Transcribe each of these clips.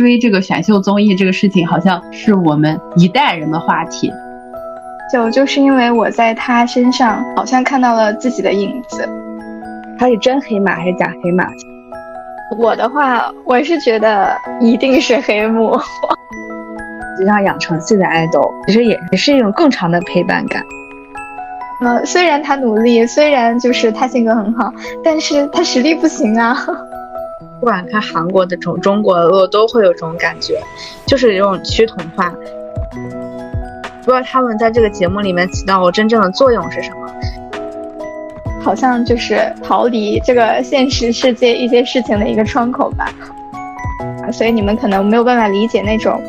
追这个选秀综艺这个事情，好像是我们一代人的话题。就就是因为我在他身上好像看到了自己的影子。他是真黑马还是假黑马？我的话，我是觉得一定是黑幕。就像养成系的爱豆，其实也也是一种更长的陪伴感。呃，虽然他努力，虽然就是他性格很好，但是他实力不行啊。不管看韩国的、中中国的，我都会有这种感觉，就是这种趋同化。不知道他们在这个节目里面起到真正的作用是什么？好像就是逃离这个现实世界一些事情的一个窗口吧。所以你们可能没有办法理解那种，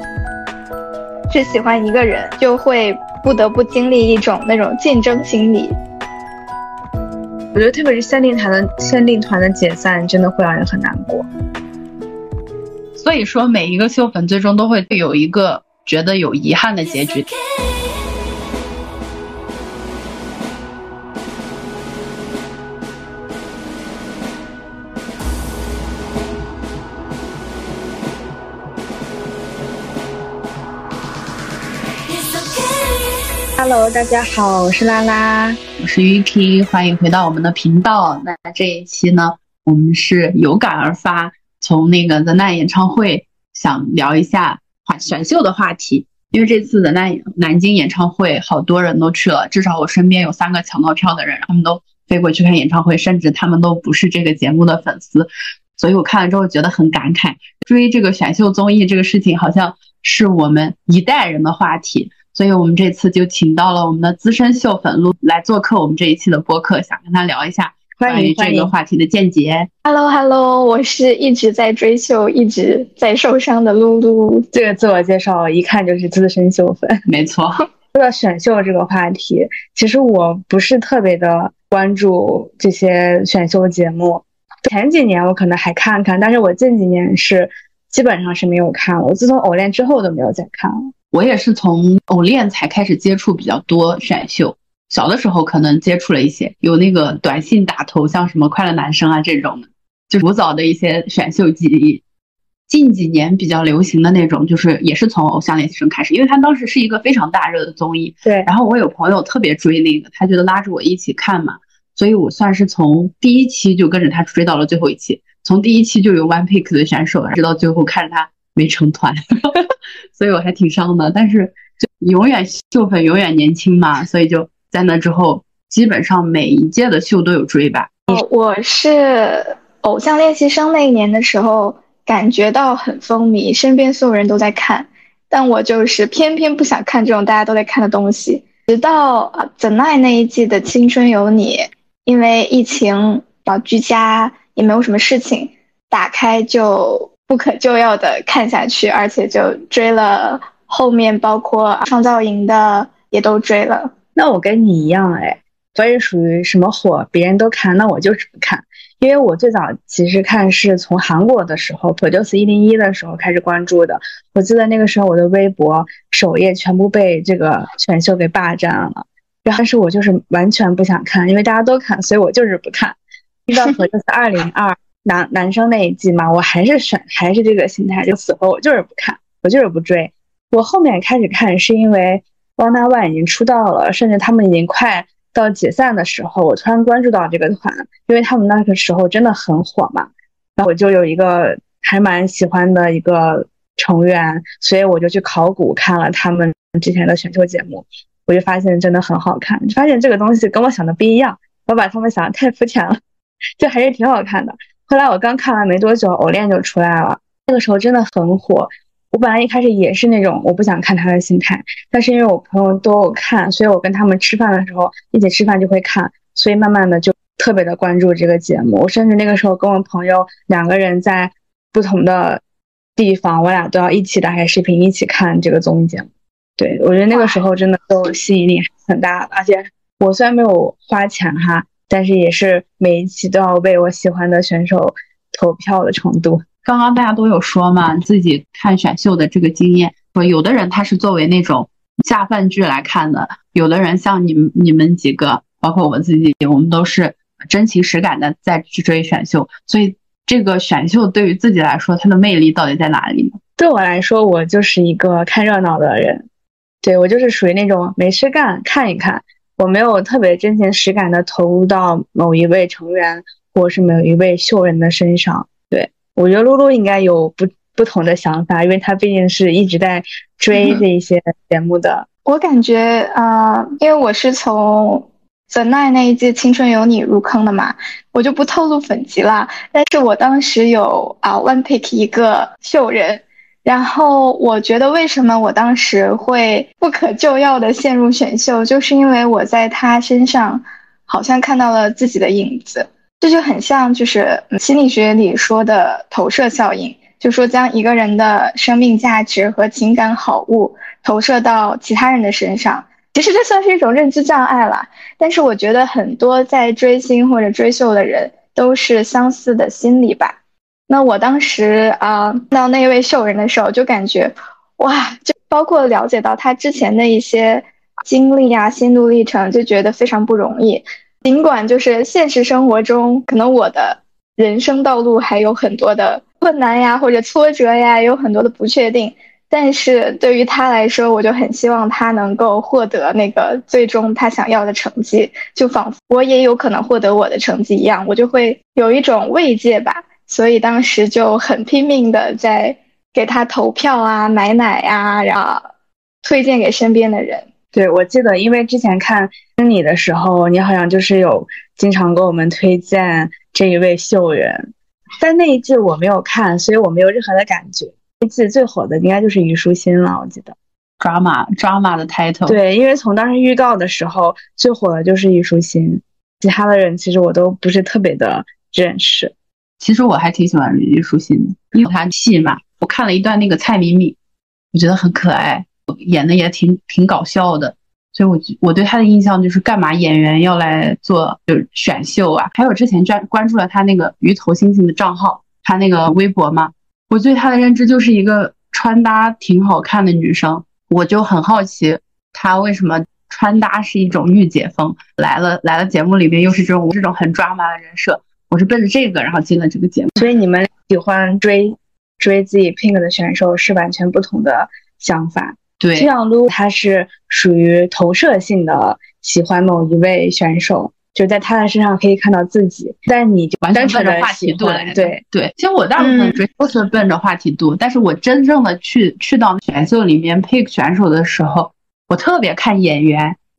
只喜欢一个人就会不得不经历一种那种竞争心理。我觉得特别是限定团的限定团的解散，真的会让人很难过。所以说，每一个秀粉最终都会有一个觉得有遗憾的结局。Hello，大家好，我是拉拉，我是 Yuki，欢迎回到我们的频道。那这一期呢，我们是有感而发，从那个 The Nine 演唱会想聊一下话选秀的话题。因为这次 The Nine 南京演唱会，好多人都去了，至少我身边有三个抢到票的人，他们都飞过去看演唱会，甚至他们都不是这个节目的粉丝，所以我看了之后觉得很感慨。追这个选秀综艺这个事情，好像是我们一代人的话题。所以我们这次就请到了我们的资深秀粉露来做客我们这一期的播客，想跟他聊一下关于这个话题的见解。Hello Hello，我是一直在追秀、一直在受伤的露露。这个自我介绍一看就是资深秀粉。没错，说到选秀这个话题，其实我不是特别的关注这些选秀节目。前几年我可能还看看，但是我近几年是基本上是没有看了。我自从偶练之后都没有再看了。我也是从偶练才开始接触比较多选秀，小的时候可能接触了一些，有那个短信打头像什么快乐男生啊这种的，就古早的一些选秀记忆。近几年比较流行的那种，就是也是从偶像练习生开始，因为他当时是一个非常大热的综艺。对。然后我有朋友特别追那个，他觉得拉着我一起看嘛，所以我算是从第一期就跟着他追到了最后一期，从第一期就有 One Pick 的选手，直到最后看着他。没成团，所以我还挺伤的。但是就永远秀粉永远年轻嘛，所以就在那之后，基本上每一届的秀都有追吧。我是偶像练习生那一年的时候，感觉到很风靡，身边所有人都在看，但我就是偏偏不想看这种大家都在看的东西。直到 The Nine 那一季的《青春有你》，因为疫情啊居家也没有什么事情，打开就。不可救药的看下去，而且就追了后面，包括创造营的也都追了。那我跟你一样哎，我也属于什么火别人都看，那我就是不看。因为我最早其实看是从韩国的时候，produce 一零一的时候开始关注的。我记得那个时候我的微博首页全部被这个选秀给霸占了，然后是我就是完全不想看，因为大家都看，所以我就是不看。遇到 produce 二零二。男男生那一季嘛，我还是选还是这个心态，就死活我就是不看，我就是不追。我后面开始看是因为汪大万已经出道了，甚至他们已经快到解散的时候，我突然关注到这个团，因为他们那个时候真的很火嘛。然后我就有一个还蛮喜欢的一个成员，所以我就去考古看了他们之前的选秀节目，我就发现真的很好看，发现这个东西跟我想的不一样，我把他们想的太肤浅了，就还是挺好看的。后来我刚看完没多久，偶练就出来了。那个时候真的很火。我本来一开始也是那种我不想看他的心态，但是因为我朋友都有看，所以我跟他们吃饭的时候一起吃饭就会看，所以慢慢的就特别的关注这个节目。我甚至那个时候跟我朋友两个人在不同的地方，我俩都要一起打开视频一起看这个综艺节目。对我觉得那个时候真的都吸引力很大，而且我虽然没有花钱哈。但是也是每一期都要为我喜欢的选手投票的程度。刚刚大家都有说嘛，自己看选秀的这个经验，说有的人他是作为那种下饭剧来看的，有的人像你们你们几个，包括我自己，我们都是真情实感的在去追选秀。所以这个选秀对于自己来说，它的魅力到底在哪里呢？对我来说，我就是一个看热闹的人，对我就是属于那种没事干看一看，我没有特别真情实感的投入到某一位成员或是某一位秀人的身上。对我觉得露露应该有不不同的想法，因为她毕竟是一直在追这一些节目的。我感觉啊，因为我是从。The Nine 那一季《青春有你》入坑的嘛，我就不透露粉籍了。但是我当时有啊 One Pick 一个秀人，然后我觉得为什么我当时会不可救药的陷入选秀，就是因为我在他身上好像看到了自己的影子。这就很像就是心理学里说的投射效应，就说将一个人的生命价值和情感好物投射到其他人的身上。其实这算是一种认知障碍了，但是我觉得很多在追星或者追秀的人都是相似的心理吧。那我当时啊，看到那位秀人的时候，就感觉哇，就包括了解到他之前的一些经历啊、心路历程，就觉得非常不容易。尽管就是现实生活中，可能我的人生道路还有很多的困难呀，或者挫折呀，有很多的不确定。但是对于他来说，我就很希望他能够获得那个最终他想要的成绩，就仿佛我也有可能获得我的成绩一样，我就会有一种慰藉吧。所以当时就很拼命的在给他投票啊、买奶啊，然后推荐给身边的人。对，我记得，因为之前看你的时候，你好像就是有经常给我们推荐这一位秀人，但那一季我没有看，所以我没有任何的感觉。那季最火的应该就是虞书欣了，我记得，drama drama 的 title。对，因为从当时预告的时候，最火的就是虞书欣，其他的人其实我都不是特别的认识。其实我还挺喜欢虞书欣的，因为她戏嘛，我看了一段那个蔡敏敏，我觉得很可爱，演的也挺挺搞笑的，所以我我对她的印象就是干嘛演员要来做就是选秀啊？还有之前专关注了她那个鱼头星星的账号，她那个微博嘛。我对她的认知就是一个穿搭挺好看的女生，我就很好奇她为什么穿搭是一种御姐风。来了来了，节目里面又是这种这种很抓马的人设，我是奔着这个然后进了这个节目。所以你们喜欢追追自己 pink 的选手是完全不同的想法。对，这样撸他是属于投射性的喜欢某一位选手。就在他的身上可以看到自己，但你就完全奔着话题度来。对对，其实我大部分追都是奔着话题度，但是我真正的去去到选秀里面 pick 选手的时候，我特别看演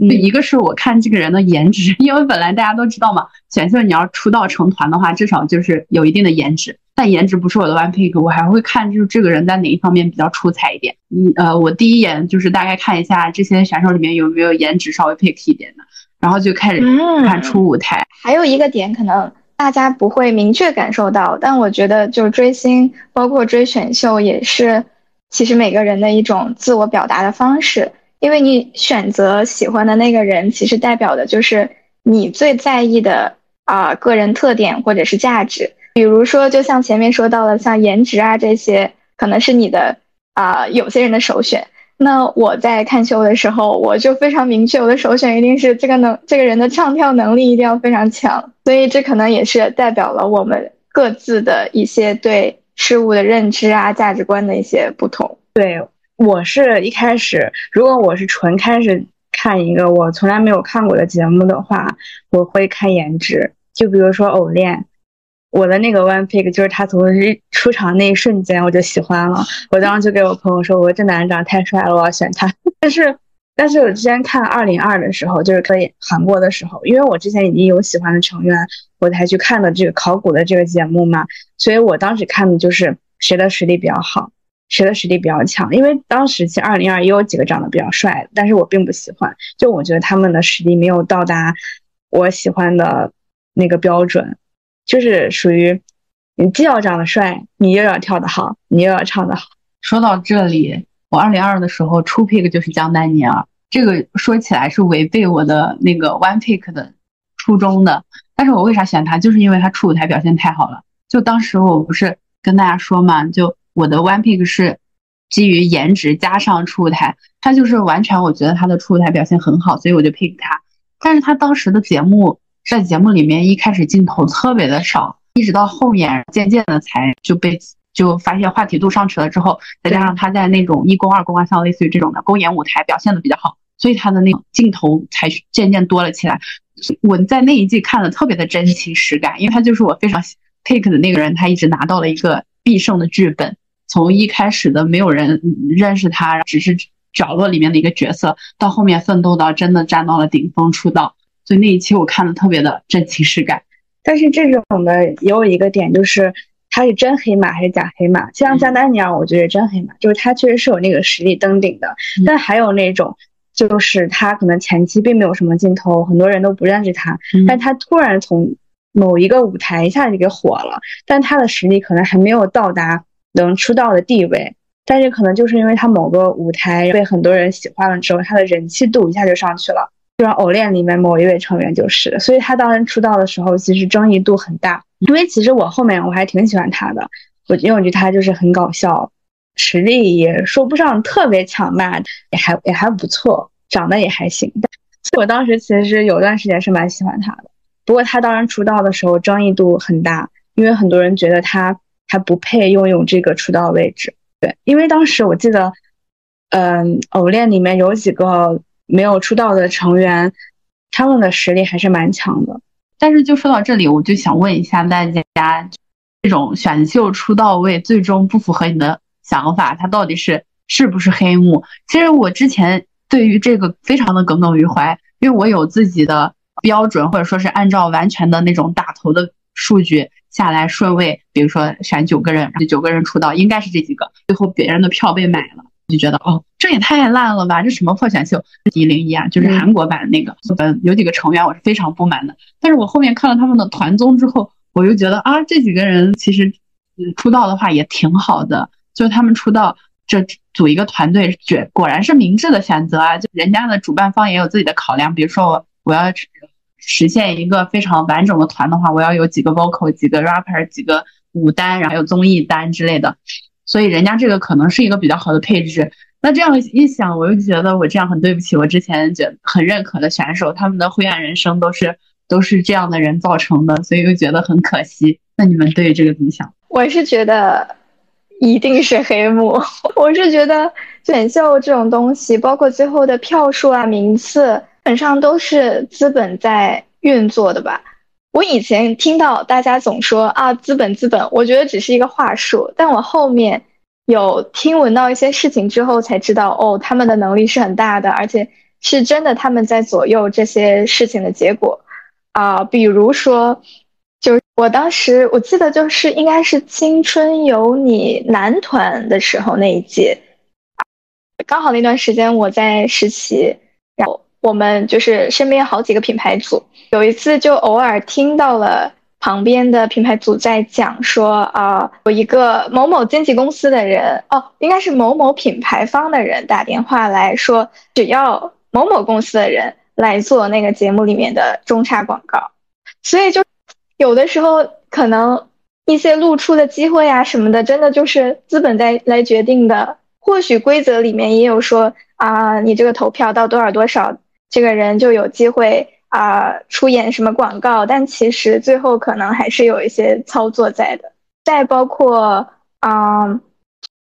员。一个是我看这个人的颜值，因为本来大家都知道嘛，选秀你要出道成团的话，至少就是有一定的颜值。但颜值不是我的 one pick，我还会看就是这个人在哪一方面比较出彩一点。嗯呃，我第一眼就是大概看一下这些选手里面有没有颜值稍微 pick 一点的。然后就开始看出舞台。还有一个点，可能大家不会明确感受到，但我觉得就是追星，包括追选秀，也是其实每个人的一种自我表达的方式。因为你选择喜欢的那个人，其实代表的就是你最在意的啊个人特点或者是价值。比如说，就像前面说到了，像颜值啊这些，可能是你的啊有些人的首选。那我在看秀的时候，我就非常明确，我的首选一定是这个能这个人的唱跳能力一定要非常强，所以这可能也是代表了我们各自的一些对事物的认知啊、价值观的一些不同。对我是一开始，如果我是纯开始看一个我从来没有看过的节目的话，我会看颜值，就比如说偶练。我的那个 one pick 就是他从出场那一瞬间我就喜欢了，我当时就给我朋友说，我说这男人长得太帅了，我要选他。但是，但是我之前看二零二的时候，就是可以韩国的时候，因为我之前已经有喜欢的成员，我才去看的这个考古的这个节目嘛，所以我当时看的就是谁的实力比较好，谁的实力比较强。因为当时其实二零二也有几个长得比较帅，但是我并不喜欢，就我觉得他们的实力没有到达我喜欢的那个标准。就是属于你既要长得帅，你又要跳得好，你又要唱得好。说到这里，我二零二的时候初 pick 就是江丹妮尔，这个说起来是违背我的那个 one pick 的初衷的。但是我为啥选他？就是因为他初舞台表现太好了。就当时我不是跟大家说嘛，就我的 one pick 是基于颜值加上初舞台，他就是完全我觉得他的初舞台表现很好，所以我就 pick 他。但是他当时的节目。在节目里面，一开始镜头特别的少，一直到后面渐渐的才就被就发现话题度上去了之后，再加上他在那种一公二公啊，像类似于这种的公演舞台表现的比较好，所以他的那种镜头才渐渐多了起来。我在那一季看的特别的真情实感，因为他就是我非常 pick 的那个人，他一直拿到了一个必胜的剧本，从一开始的没有人认识他，只是角落里面的一个角色，到后面奋斗到真的站到了顶峰出道，所以那一期我看的特别的真情实感。但是这种的也有一个点，就是他是真黑马还是假黑马？像加丹尼尔，我觉得真黑马，就是他确实是有那个实力登顶的。但还有那种，就是他可能前期并没有什么镜头，很多人都不认识他，但他突然从某一个舞台一下子给火了，但他的实力可能还没有到达能出道的地位。但是可能就是因为他某个舞台被很多人喜欢了之后，他的人气度一下就上去了。就像偶练里面某一位成员就是，所以他当时出道的时候，其实争议度很大。因为其实我后面我还挺喜欢他的，我因为我觉得他就是很搞笑，实力也说不上特别强吧，也还也还不错，长得也还行。我当时其实有段时间是蛮喜欢他的，不过他当时出道的时候争议度很大，因为很多人觉得他还不配拥有这个出道位置。对，因为当时我记得，嗯，偶练里面有几个。没有出道的成员，他们的实力还是蛮强的。但是就说到这里，我就想问一下大家，这种选秀出道位最终不符合你的想法，它到底是是不是黑幕？其实我之前对于这个非常的耿耿于怀，因为我有自己的标准，或者说是按照完全的那种打头的数据下来顺位，比如说选九个人，这九个人出道应该是这几个，最后别人的票被买了。就觉得哦，这也太烂了吧！这什么破选秀？一零一啊，就是韩国版那个。嗯，有几个成员我是非常不满的。但是我后面看了他们的团综之后，我又觉得啊，这几个人其实出道的话也挺好的。就是他们出道这组一个团队，觉果然是明智的选择啊！就人家的主办方也有自己的考量，比如说我我要实现一个非常完整的团的话，我要有几个 vocal，几个 rapper，几个舞担，然后还有综艺单之类的。所以人家这个可能是一个比较好的配置。那这样一想，我又觉得我这样很对不起我之前觉很认可的选手，他们的灰暗人生都是都是这样的人造成的，所以又觉得很可惜。那你们对于这个怎么想？我是觉得一定是黑幕。我是觉得选秀这种东西，包括最后的票数啊、名次，基本上都是资本在运作的吧。我以前听到大家总说啊资本资本，我觉得只是一个话术。但我后面有听闻到一些事情之后，才知道哦，他们的能力是很大的，而且是真的他们在左右这些事情的结果啊。比如说，就我当时我记得就是应该是《青春有你》男团的时候那一届，刚好那段时间我在实习，然后。我们就是身边好几个品牌组，有一次就偶尔听到了旁边的品牌组在讲说啊，有一个某某经纪公司的人哦，应该是某某品牌方的人打电话来说，只要某某公司的人来做那个节目里面的中插广告，所以就有的时候可能一些露出的机会啊什么的，真的就是资本在来决定的。或许规则里面也有说啊，你这个投票到多少多少。这个人就有机会啊出演什么广告，但其实最后可能还是有一些操作在的。再包括啊，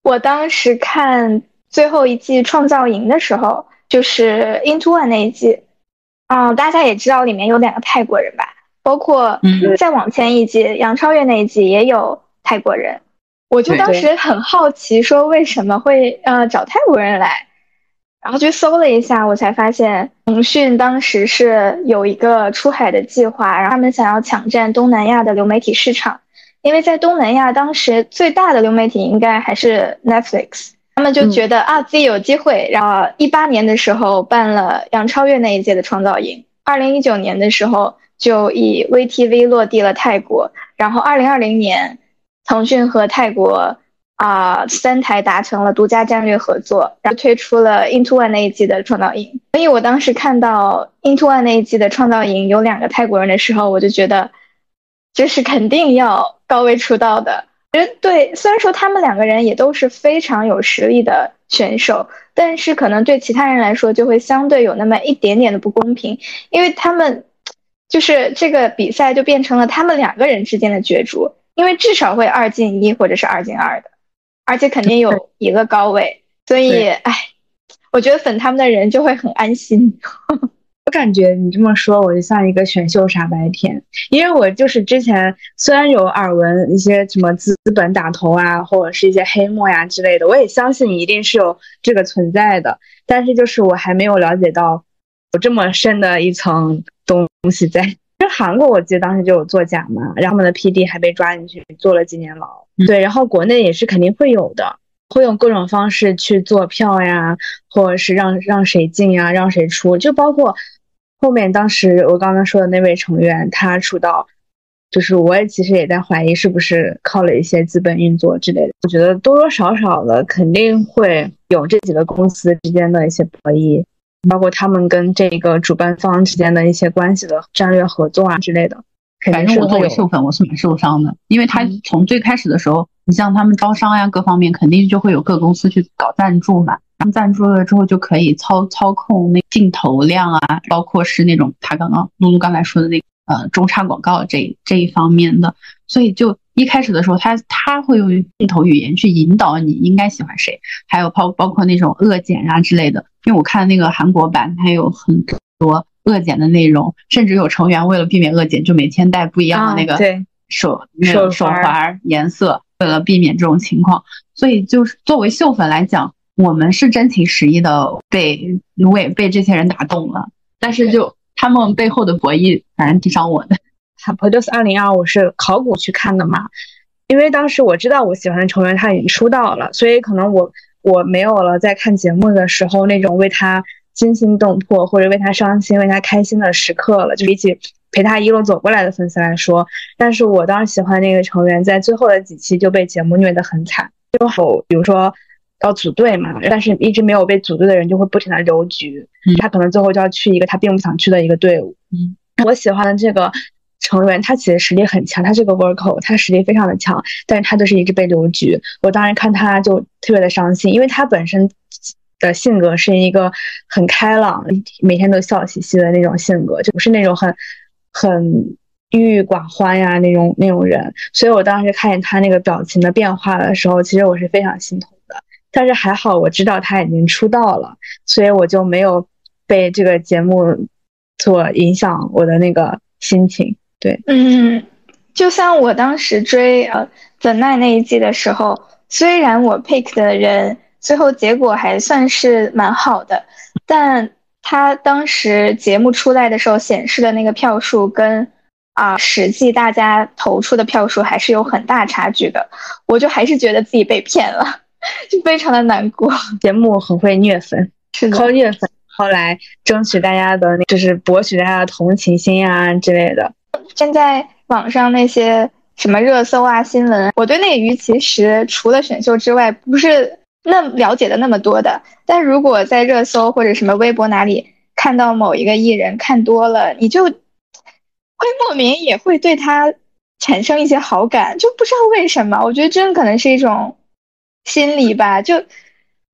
我当时看最后一季创造营的时候，就是 Into One 那一季，啊，大家也知道里面有两个泰国人吧？包括再往前一季杨超越那一季也有泰国人，我就当时很好奇，说为什么会呃找泰国人来？然后去搜了一下，我才发现腾讯当时是有一个出海的计划，然后他们想要抢占东南亚的流媒体市场，因为在东南亚当时最大的流媒体应该还是 Netflix，他们就觉得啊自己有机会。然后一八年的时候办了杨超越那一届的创造营，二零一九年的时候就以 VTV 落地了泰国，然后二零二零年腾讯和泰国。啊，三台达成了独家战略合作，然后推出了 Into One 那一季的创造营。所以我当时看到 Into One 那一季的创造营有两个泰国人的时候，我就觉得这是肯定要高位出道的。其实对，虽然说他们两个人也都是非常有实力的选手，但是可能对其他人来说就会相对有那么一点点的不公平，因为他们就是这个比赛就变成了他们两个人之间的角逐，因为至少会二进一或者是二进二的，而且肯定有一个高位，所以哎，我觉得粉他们的人就会很安心。我感觉你这么说，我就像一个选秀傻白甜，因为我就是之前虽然有耳闻一些什么资本打头啊，或者是一些黑幕呀之类的，我也相信一定是有这个存在的，但是就是我还没有了解到有这么深的一层东西在。就韩国，我记得当时就有作假嘛，然后他们的 PD 还被抓进去坐了几年牢。对，然后国内也是肯定会有的，会用各种方式去做票呀，或者是让让谁进呀，让谁出，就包括。后面当时我刚刚说的那位成员，他出道，就是我也其实也在怀疑是不是靠了一些资本运作之类的。我觉得多多少少的肯定会有这几个公司之间的一些博弈，包括他们跟这个主办方之间的一些关系的战略合作啊之类的。反正我作为秀粉，我是蛮受伤的，因为他从最开始的时候，你像他们招商呀，各方面肯定就会有各公司去搞赞助嘛。他们赞助了之后，就可以操操控那镜头量啊，包括是那种他刚刚露露刚才说的那呃中插广告这这一方面的，所以就一开始的时候，他他会用镜头语言去引导你应该喜欢谁，还有包包括那种恶剪啊之类的。因为我看那个韩国版，它有很多恶剪的内容，甚至有成员为了避免恶剪，就每天戴不一样的那个手手手环颜色，为了避免这种情况。所以就是作为秀粉来讲。我们是真情实意的被为被这些人打动了，但是就他们背后的博弈，反正挺伤我的。Produce 二零二，我是考古去看的嘛，因为当时我知道我喜欢的成员他已经出道了，所以可能我我没有了在看节目的时候那种为他惊心动魄或者为他伤心为他开心的时刻了，就比起陪他一路走过来的粉丝来说，但是我当时喜欢那个成员，在最后的几期就被节目虐得很惨，就好比如说。要组队嘛，但是一直没有被组队的人就会不停的留局，他可能最后就要去一个他并不想去的一个队伍。嗯，我喜欢的这个成员，他其实实力很强，他是个 vocal，他实力非常的强，但是他就是一直被留局。我当时看他就特别的伤心，因为他本身的性格是一个很开朗，每天都笑嘻嘻的那种性格，就不是那种很很郁郁寡欢呀那种那种人。所以我当时看见他那个表情的变化的时候，其实我是非常心痛的。但是还好，我知道他已经出道了，所以我就没有被这个节目所影响我的那个心情。对，嗯，就像我当时追呃本奈那一季的时候，虽然我 pick 的人最后结果还算是蛮好的，但他当时节目出来的时候显示的那个票数跟啊实际大家投出的票数还是有很大差距的，我就还是觉得自己被骗了。就非常的难过，节目很会虐粉，是靠虐粉，后来争取大家的，就是博取大家的同情心啊之类的。现在网上那些什么热搜啊、新闻，我对内娱其实除了选秀之外，不是那了解的那么多的。但如果在热搜或者什么微博哪里看到某一个艺人看多了，你就会莫名也会对他产生一些好感，就不知道为什么。我觉得真可能是一种。心理吧，就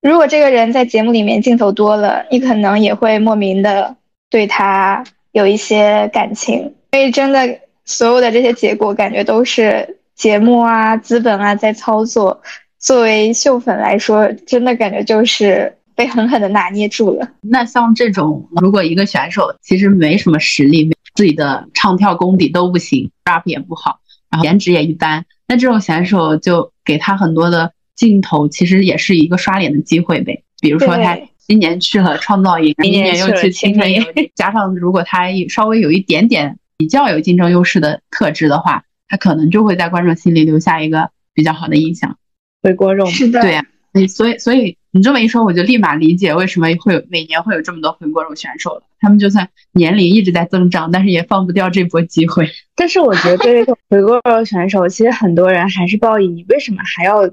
如果这个人在节目里面镜头多了，你可能也会莫名的对他有一些感情。所以真的，所有的这些结果，感觉都是节目啊、资本啊在操作。作为秀粉来说，真的感觉就是被狠狠的拿捏住了。那像这种，如果一个选手其实没什么实力，自己的唱跳功底都不行，rap 也不好，然后颜值也一般，那这种选手就给他很多的。镜头其实也是一个刷脸的机会呗，比如说他今年去了创造营，明年又去青春营，加上如果他稍微有一点点比较有竞争优势的特质的话，他可能就会在观众心里留下一个比较好的印象。回锅肉是的，对呀，所以所以你这么一说，我就立马理解为什么会有每年会有这么多回锅肉选手了。他们就算年龄一直在增长，但是也放不掉这波机会。但是我觉得对回锅肉选手，其实很多人还是抱以你为什么还要。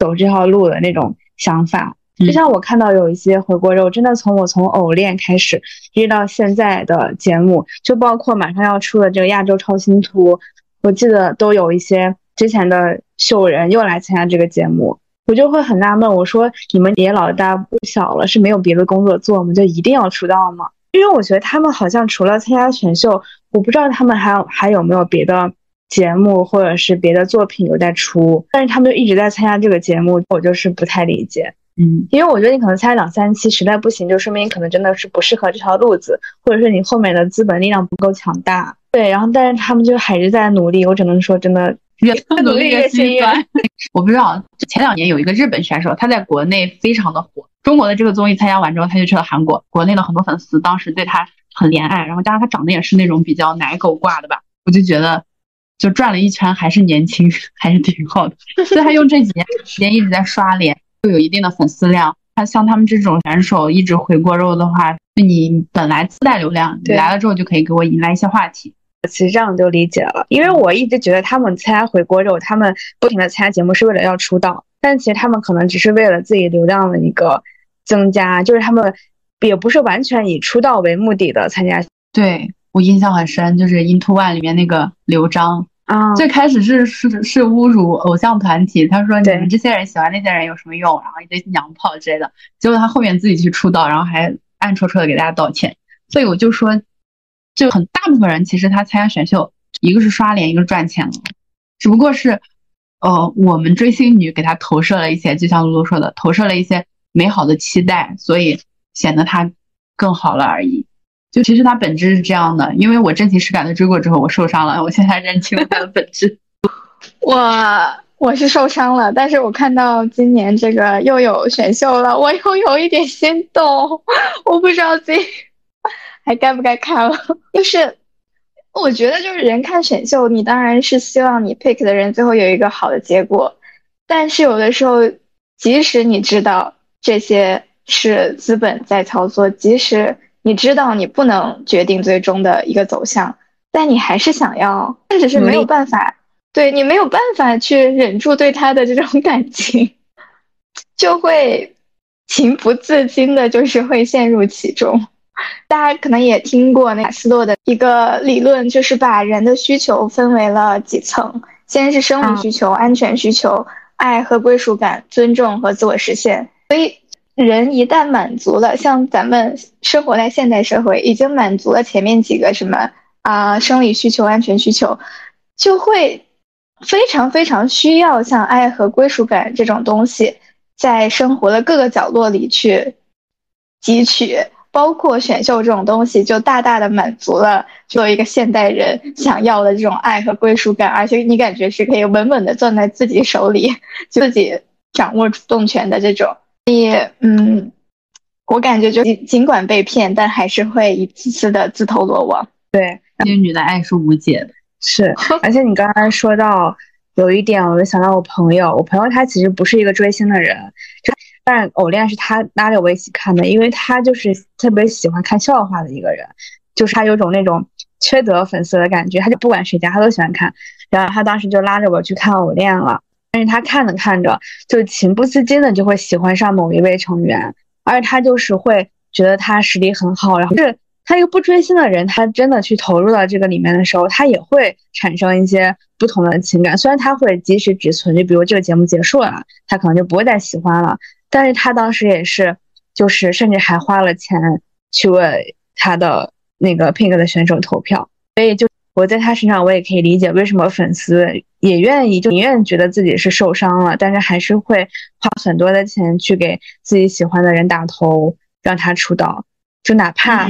走这条路的那种想法，就像我看到有一些回锅肉，真的从我从偶练开始，一直到现在的节目，就包括马上要出的这个亚洲超星图，我记得都有一些之前的秀人又来参加这个节目，我就会很纳闷，我说你们也老大不小了，是没有别的工作做吗？就一定要出道吗？因为我觉得他们好像除了参加选秀，我不知道他们还有还有没有别的节目或者是别的作品有在出，但是他们就一直在参加这个节目，我就是不太理解。嗯，因为我觉得你可能参加两三期，实在不行，就说明你可能真的是不适合这条路子，或者是你后面的资本力量不够强大。对，然后但是他们就还是在努力，我只能说真的 越努力越幸运。我不知道，前两年有一个日本选手，他在国内非常的火。中国的这个综艺参加完之后，他就去了韩国，国内的很多粉丝当时对他很怜爱，然后加上他长得也是那种比较奶狗挂的吧，我就觉得就转了一圈还是年轻，还是挺好的。所以他用这几年时间一直在刷脸，又有一定的粉丝量。那像他们这种选手一直回锅肉的话，你本来自带流量，你来了之后就可以给我引来一些话题。其实这样就理解了，因为我一直觉得他们参加回锅肉，他们不停的参加节目是为了要出道。但其实他们可能只是为了自己流量的一个增加，就是他们也不是完全以出道为目的的参加。对我印象很深，就是 Into One 里面那个刘璋啊，最开始是是是侮辱偶像团体，他说你们这些人喜欢那些人有什么用，然后一堆娘炮之类的。结果他后面自己去出道，然后还暗戳戳的给大家道歉。所以我就说，就很大部分人其实他参加选秀，一个是刷脸，一个是赚钱了，只不过是。呃，我们追星女给他投射了一些，就像露露说的，投射了一些美好的期待，所以显得他更好了而已。就其实它本质是这样的，因为我真情实感的追过之后，我受伤了，我现在认清了它的本质。我我是受伤了，但是我看到今年这个又有选秀了，我又有一点心动，我不知道自己还该不该看了，就是。我觉得就是人看选秀，你当然是希望你 pick 的人最后有一个好的结果，但是有的时候，即使你知道这些是资本在操作，即使你知道你不能决定最终的一个走向，但你还是想要，甚至是没有办法，对你没有办法去忍住对他的这种感情，就会情不自禁的，就是会陷入其中。大家可能也听过那马斯洛的一个理论，就是把人的需求分为了几层，先是生理需求、安全需求、爱和归属感、尊重和自我实现。所以，人一旦满足了，像咱们生活在现代社会，已经满足了前面几个什么啊生理需求、安全需求，就会非常非常需要像爱和归属感这种东西，在生活的各个角落里去汲取。包括选秀这种东西，就大大的满足了作为一个现代人想要的这种爱和归属感，而且你感觉是可以稳稳的攥在自己手里，自己掌握主动权的这种。你嗯，我感觉就尽管被骗，但还是会一次次的自投罗网。对，这些女的爱是无解的。是，而且你刚才说到有一点，我就想到我朋友，我朋友他其实不是一个追星的人，就。但偶恋是他拉着我一起看的，因为他就是特别喜欢看笑话的一个人，就是他有种那种缺德粉丝的感觉，他就不管谁家他都喜欢看。然后他当时就拉着我去看偶恋了，但是他看着看着就情不自禁的就会喜欢上某一位成员，而且他就是会觉得他实力很好，然后是他一个不追星的人，他真的去投入到这个里面的时候，他也会产生一些不同的情感。虽然他会及时止损，就比如这个节目结束了，他可能就不会再喜欢了。但是他当时也是，就是甚至还花了钱去为他的那个 Pink 的选手投票，所以就我在他身上，我也可以理解为什么粉丝也愿意，就宁愿觉得自己是受伤了，但是还是会花很多的钱去给自己喜欢的人打头，让他出道，就哪怕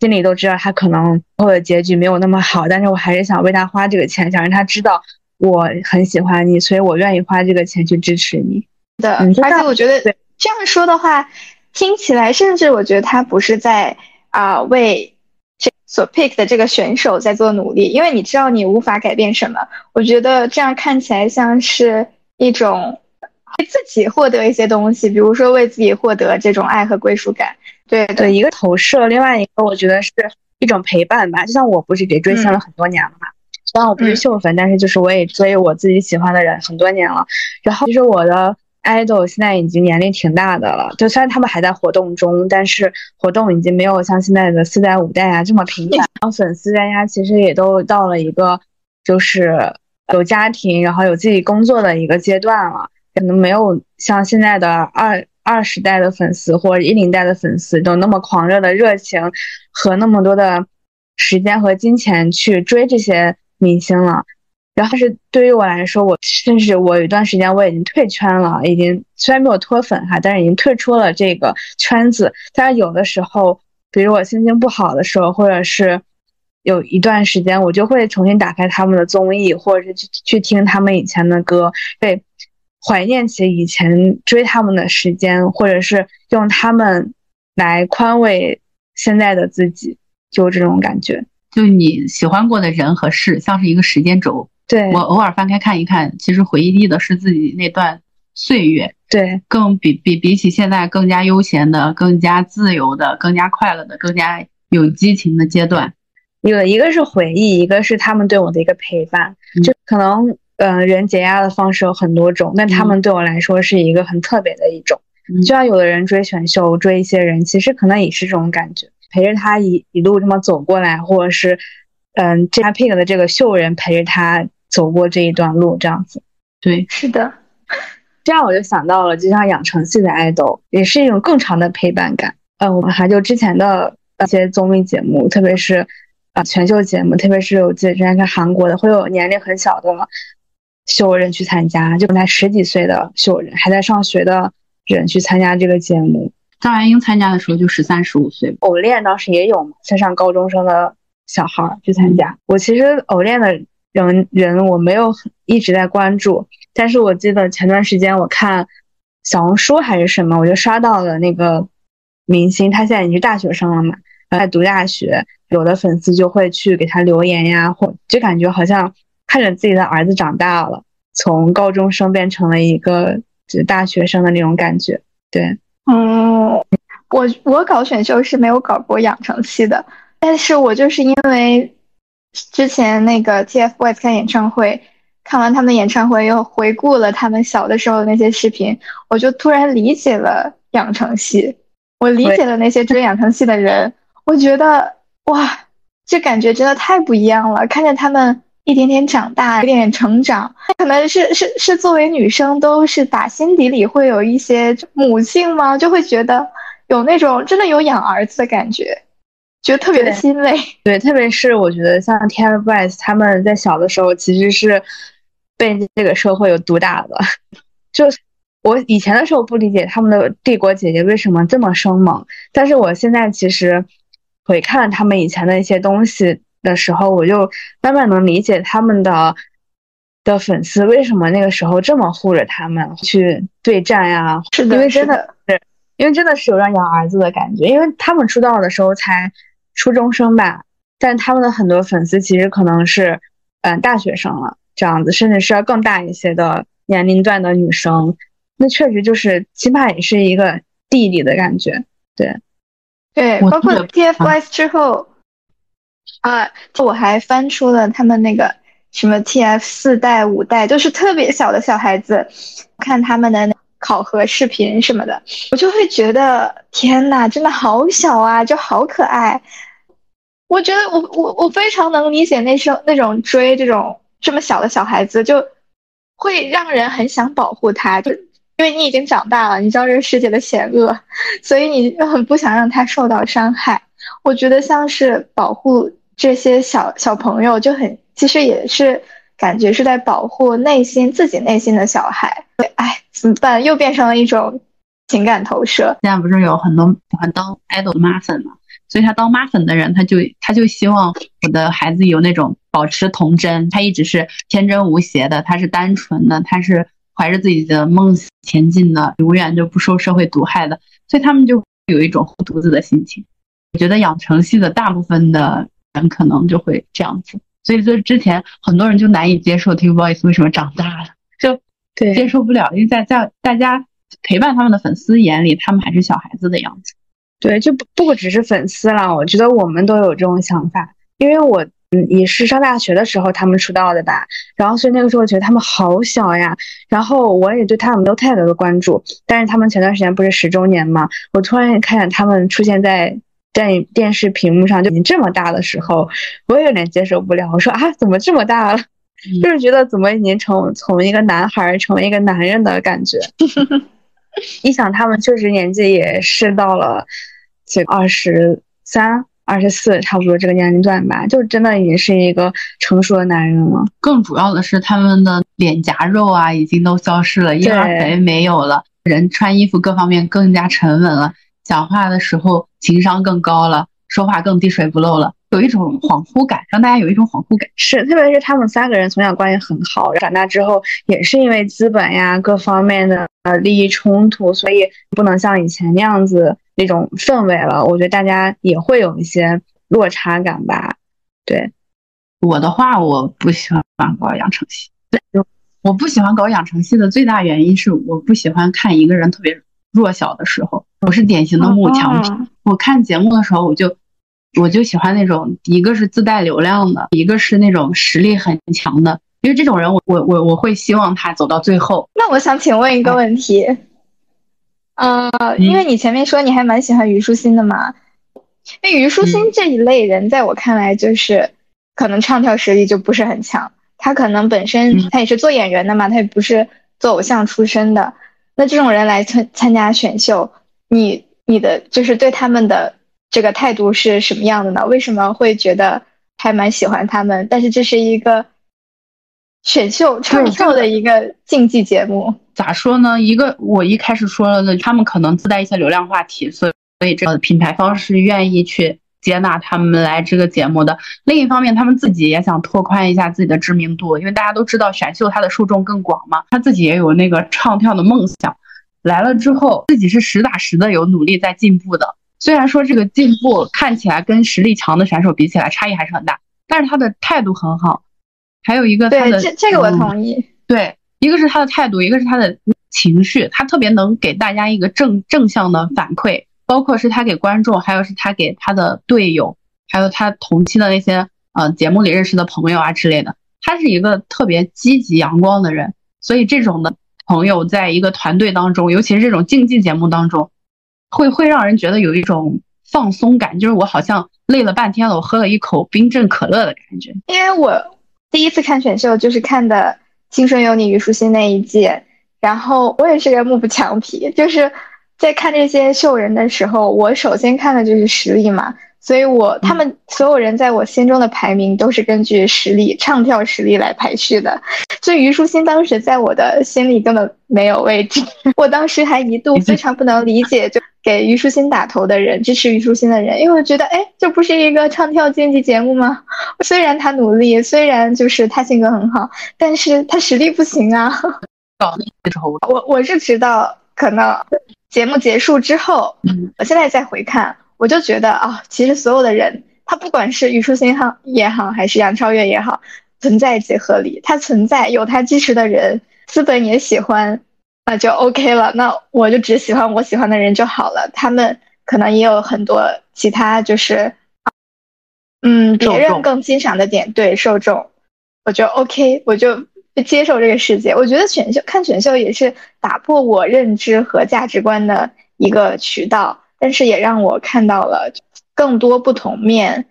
心里都知道他可能后的结局没有那么好，但是我还是想为他花这个钱，想让他知道我很喜欢你，所以我愿意花这个钱去支持你。的，而且我觉得这样说的话，听起来甚至我觉得他不是在啊为这所 pick 的这个选手在做努力，因为你知道你无法改变什么。我觉得这样看起来像是一种为自己获得一些东西，比如说为自己获得这种爱和归属感。对对，一个投射，另外一个我觉得是一种陪伴吧。就像我不是也追星了很多年了嘛，虽然我不是秀粉，但是就是我也追我自己喜欢的人很多年了。然后其实我的。Idol 现在已经年龄挺大的了，就虽然他们还在活动中，但是活动已经没有像现在的四代五代啊这么频繁。然后粉丝大家其实也都到了一个就是有家庭，然后有自己工作的一个阶段了，可能没有像现在的二二十代的粉丝或者一零代的粉丝都那么狂热的热情和那么多的时间和金钱去追这些明星了。然后是对于我来说，我甚至我有一段时间我已经退圈了，已经虽然没有脱粉哈，但是已经退出了这个圈子。但是有的时候，比如我心情不好的时候，或者是有一段时间，我就会重新打开他们的综艺，或者是去去听他们以前的歌，对，怀念起以前追他们的时间，或者是用他们来宽慰现在的自己，就这种感觉。就你喜欢过的人和事，像是一个时间轴。对我偶尔翻开看一看，其实回忆的是自己那段岁月，对，更比比比起现在更加悠闲的、更加自由的、更加快乐的、更加有激情的阶段。有一个是回忆，一个是他们对我的一个陪伴。就可能，嗯，人解压的方式有很多种，但他们对我来说是一个很特别的一种。就像有的人追选秀、追一些人，其实可能也是这种感觉，陪着他一一路这么走过来，或者是，嗯，这他 pick 的这个秀人陪着他。走过这一段路，这样子，对，是的，这样我就想到了，就像养成系的爱豆，也是一种更长的陪伴感。嗯，我们还就之前的一些综艺节目，特别是啊选秀节目，特别是我记得之前看韩国的，会有年龄很小的秀人去参加，就才十几岁的秀人，还在上学的人去参加这个节目。张元英参加的时候就十三十五岁，偶练当时也有嘛，在上高中生的小孩去参加。我其实偶练的。人人我没有一直在关注，但是我记得前段时间我看小红书还是什么，我就刷到了那个明星，他现在已经是大学生了嘛，在读大学，有的粉丝就会去给他留言呀，或就感觉好像看着自己的儿子长大了，从高中生变成了一个就大学生的那种感觉。对，嗯，我我搞选秀是没有搞过养成系的，但是我就是因为。之前那个 TFBOYS 开演唱会，看完他们的演唱会，又回顾了他们小的时候的那些视频，我就突然理解了养成系，我理解了那些追养成系的人，我觉得哇，这感觉真的太不一样了。看着他们一点点长大，一点点成长，可能是是是作为女生都是打心底里会有一些母性吗？就会觉得有那种真的有养儿子的感觉。觉得特别的欣慰，对，特别是我觉得像 TFBOYS 他们在小的时候其实是被这个社会有毒打的。就我以前的时候不理解他们的帝国姐姐为什么这么生猛，但是我现在其实回看他们以前的一些东西的时候，我就慢慢能理解他们的的粉丝为什么那个时候这么护着他们去对战呀。是的，因为真的是，因为真的是有让养儿子的感觉，因为他们出道的时候才。初中生吧，但他们的很多粉丝其实可能是，嗯，大学生了这样子，甚至是要更大一些的年龄段的女生，那确实就是起码也是一个弟弟的感觉，对，对，包括 TFBOYS 之后，啊，我还翻出了他们那个什么 TF 四代、五代，都是特别小的小孩子，看他们的。考核视频什么的，我就会觉得天呐，真的好小啊，就好可爱。我觉得我我我非常能理解那种那种追这种这么小的小孩子，就会让人很想保护他，就因为你已经长大了，你知道这个世界的险恶，所以你很不想让他受到伤害。我觉得像是保护这些小小朋友，就很其实也是。感觉是在保护内心自己内心的小孩，对，哎，怎么办？又变成了一种情感投射。现在不是有很多喜欢当 idol 妈粉嘛？所以他当妈粉的人，他就他就希望我的孩子有那种保持童真，他一直是天真无邪的，他是单纯的，他是怀着自己的梦前进的，永远就不受社会毒害的。所以他们就有一种护犊子的心情。我觉得养成系的大部分的人可能就会这样子。所以，就之前很多人就难以接受 TFBOYS 为什么长大了，就对接受不了，因为在在大家陪伴他们的粉丝眼里，他们还是小孩子的样子。对，就不不只是粉丝了，我觉得我们都有这种想法。因为我嗯也是上大学的时候他们出道的吧，然后所以那个时候我觉得他们好小呀，然后我也对他们没有太多的关注。但是他们前段时间不是十周年嘛，我突然看见他们出现在。在电视屏幕上就已经这么大的时候，我也有点接受不了。我说啊，怎么这么大了？就是觉得怎么已经从从一个男孩成为一个男人的感觉。一想他们确实年纪也是到了这二十三二十四，差不多这个年龄段吧，就真的已经是一个成熟的男人了。更主要的是，他们的脸颊肉啊，已经都消失了，婴儿肥没有了，人穿衣服各方面更加沉稳了，讲话的时候情商更高了，说话更滴水不漏了。有一种恍惚感，让大家有一种恍惚感。是，特别是他们三个人从小关系很好，长大之后也是因为资本呀各方面的呃利益冲突，所以不能像以前那样子那种氛围了。我觉得大家也会有一些落差感吧。对，我的话，我不喜欢搞养成系。我不喜欢搞养成系的最大原因是，我不喜欢看一个人特别弱小的时候。我是典型的慕强癖。我看节目的时候，我就。我就喜欢那种，一个是自带流量的，一个是那种实力很强的，因为这种人，我我我我会希望他走到最后。那我想请问一个问题，呃，因为你前面说你还蛮喜欢虞书欣的嘛，那虞书欣这一类人，在我看来就是可能唱跳实力就不是很强，他可能本身他也是做演员的嘛，他也不是做偶像出身的，那这种人来参参加选秀，你你的就是对他们的。这个态度是什么样的呢？为什么会觉得还蛮喜欢他们？但是这是一个选秀唱跳的一个竞技节目，咋说呢？一个我一开始说了的，他们可能自带一些流量话题，所以所以这个品牌方是愿意去接纳他们来这个节目的。另一方面，他们自己也想拓宽一下自己的知名度，因为大家都知道选秀它的受众更广嘛。他自己也有那个唱跳的梦想，来了之后自己是实打实的有努力在进步的。虽然说这个进步看起来跟实力强的选手比起来差异还是很大，但是他的态度很好。还有一个他的这这个我同意。对，一个是他的态度，一个是他的情绪，他特别能给大家一个正正向的反馈，包括是他给观众，还有是他给他的队友，还有他同期的那些呃节目里认识的朋友啊之类的。他是一个特别积极阳光的人，所以这种的朋友在一个团队当中，尤其是这种竞技节目当中。会会让人觉得有一种放松感，就是我好像累了半天了，我喝了一口冰镇可乐的感觉。因为我第一次看选秀就是看的《青春有你》虞书欣那一季，然后我也是个目不强皮，就是在看这些秀人的时候，我首先看的就是实力嘛。所以，我他们所有人在我心中的排名都是根据实力、唱跳实力来排序的。所以，虞书欣当时在我的心里根本没有位置。我当时还一度非常不能理解，就给虞书欣打头的人、支持虞书欣的人，因为我觉得，哎，这不是一个唱跳竞技节目吗？虽然他努力，虽然就是他性格很好，但是他实力不行啊。搞那时候，我我是直到可能节目结束之后，我现在再回看。我就觉得啊，其实所有的人，他不管是虞书欣好也好，还是杨超越也好，存在即合理。他存在有他支持的人，资本也喜欢，那就 OK 了。那我就只喜欢我喜欢的人就好了。他们可能也有很多其他，就是嗯，别人更欣赏的点，对受众，我就 OK，我就接受这个世界。我觉得选秀看选秀也是打破我认知和价值观的一个渠道。但是也让我看到了更多不同面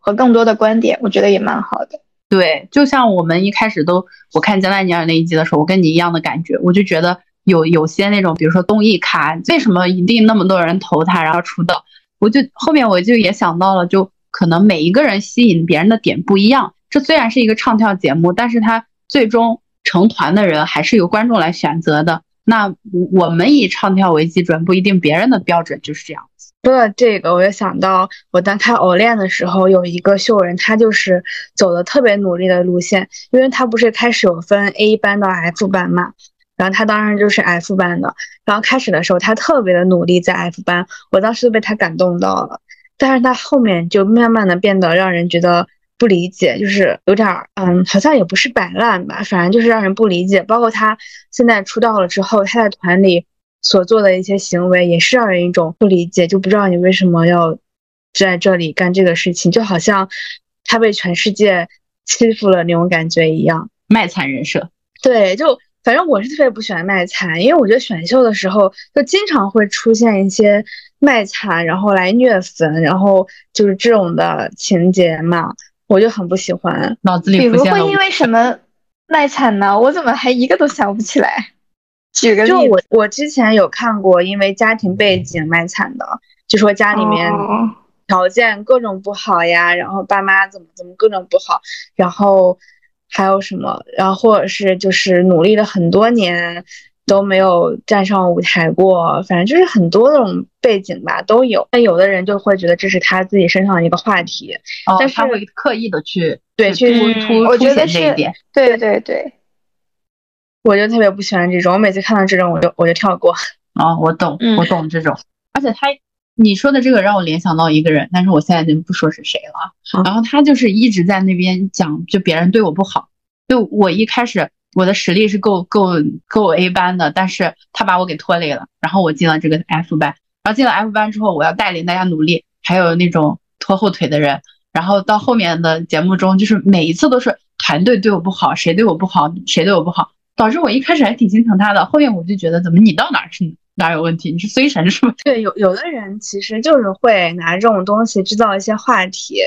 和更多的观点，我觉得也蛮好的。对，就像我们一开始都我看加奈尼尔那一集的时候，我跟你一样的感觉，我就觉得有有些那种，比如说综艺咖，为什么一定那么多人投他然后出道？我就后面我就也想到了，就可能每一个人吸引别人的点不一样。这虽然是一个唱跳节目，但是它最终成团的人还是由观众来选择的。那我们以唱跳为基准，不一定别人的标准就是这样。说到这个，我就想到我当看偶练的时候，有一个秀人，他就是走的特别努力的路线，因为他不是开始有分 A 班到 F 班嘛，然后他当然就是 F 班的。然后开始的时候，他特别的努力在 F 班，我当时都被他感动到了。但是他后面就慢慢的变得让人觉得。不理解，就是有点儿，嗯，好像也不是摆烂吧，反正就是让人不理解。包括他现在出道了之后，他在团里所做的一些行为，也是让人一种不理解，就不知道你为什么要在这里干这个事情，就好像他被全世界欺负了那种感觉一样。卖惨人设，对，就反正我是特别不喜欢卖惨，因为我觉得选秀的时候就经常会出现一些卖惨，然后来虐粉，然后就是这种的情节嘛。我就很不喜欢，脑子里比如会因为什么卖惨呢？我怎么还一个都想不起来？举个例子，就我我之前有看过因为家庭背景卖惨的，就说家里面条件各种不好呀，然后爸妈怎么怎么各种不好，然后还有什么，然后或者是就是努力了很多年都没有站上舞台过，反正就是很多种背景吧都有。但有的人就会觉得这是他自己身上的一个话题，哦但是他会刻意的去对去去突突凸我觉得是显这一点。对对对，我就特别不喜欢这种。我每次看到这种，我就我就跳过。哦，我懂，嗯我懂这种。而且他，你说的这个让我联想到一个人，但是我现在就不说是谁了啊。然后他就是一直在那边讲，就别人对我不好。就我一开始我的实力是够够够 A 班的，但是他把我给拖累了，然后我进了这个 F 班。然后进了 F 班之后，我要带领大家努力，还有那种拖后腿的人。然后到后面的节目中，就是每一次都是团队对我不好，谁对我不好，谁对我不好，导致我一开始还挺心疼他的，后面我就觉得怎么你到哪儿是哪儿有问题？你是衰神是吧？对，有有的人其实就是会拿这种东西制造一些话题，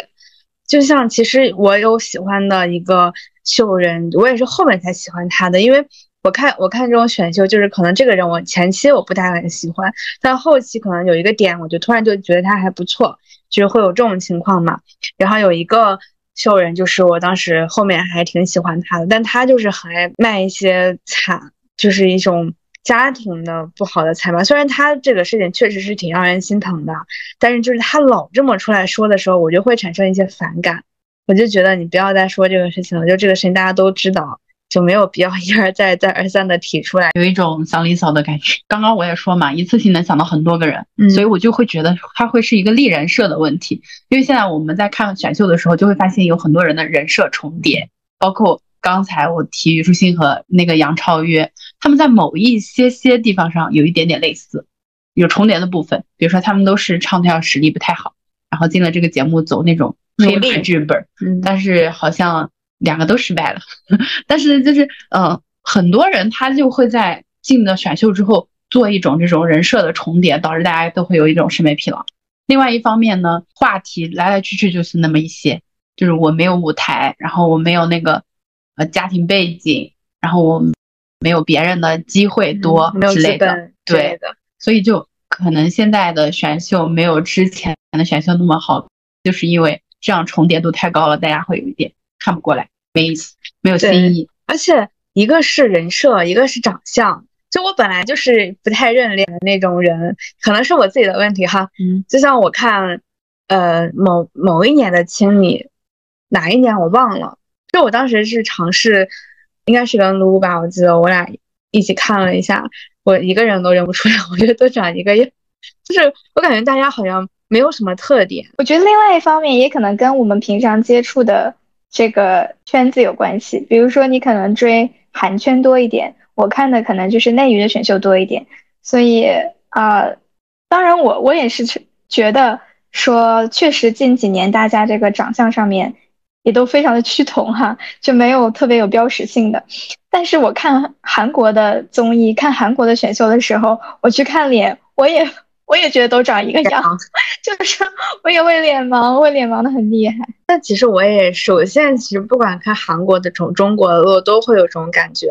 就像其实我有喜欢的一个秀人，我也是后面才喜欢他的，因为我看我看这种选秀，就是可能这个人我前期我不太很喜欢，但后期可能有一个点，我就突然就觉得他还不错，就是会有这种情况嘛。然后有一个秀人，就是我当时后面还挺喜欢他的，但他就是很爱卖一些惨，就是一种家庭的不好的惨吧。虽然他这个事情确实是挺让人心疼的，但是就是他老这么出来说的时候，我就会产生一些反感。我就觉得你不要再说这个事情了，就这个事情大家都知道，就没有必要 一而再、再而三的提出来。有一种想离骚的感觉。刚刚我也说嘛，一次性能想到很多个人，嗯所以我就会觉得他会是一个立人设的问题。因为现在我们在看选秀的时候，就会发现有很多人的人设重叠，包括刚才我提虞书欣和那个杨超越，他们在某一些些地方上有一点点类似，有重叠的部分。比如说他们都是唱跳实力不太好，然后进了这个节目走那种黑白剧本但是好像两个都失败了。但是就是嗯、呃很多人他就会在进了选秀之后做一种这种人设的重叠，导致大家都会有一种审美疲劳。另外一方面呢，话题来来去去就是那么一些，就是我没有舞台，然后我没有那个呃家庭背景，然后我没有别人的机会多之类的，对，的。所以就可能现在的选秀没有之前的选秀那么好，就是因为这样重叠度太高了，大家会有一点看不过来，没意思，没有新意。而且一个是人设，一个是长相。就我本来就是不太认脸的那种人，可能是我自己的问题哈。嗯，就像我看，呃，某某一年的青你，哪一年我忘了。就我当时是尝试，应该是跟撸吧，我记得我俩一起看了一下，我一个人都认不出来，我觉得都长一个样。就是我感觉大家好像没有什么特点。我觉得另外一方面也可能跟我们平常接触的这个圈子有关系。比如说，你可能追韩圈多一点，我看的可能就是内娱的选秀多一点。所以啊、当然我我也是觉觉得说，确实近几年大家这个长相上面也都非常的趋同哈，就没有特别有标识性的。但是我看韩国的综艺、看韩国的选秀的时候，我去看脸，我也我也觉得都长一个样，就是我也会脸盲，会脸盲的很厉害。但其实我也是，我现在其实不管看韩国的、种中国的，我都会有这种感觉，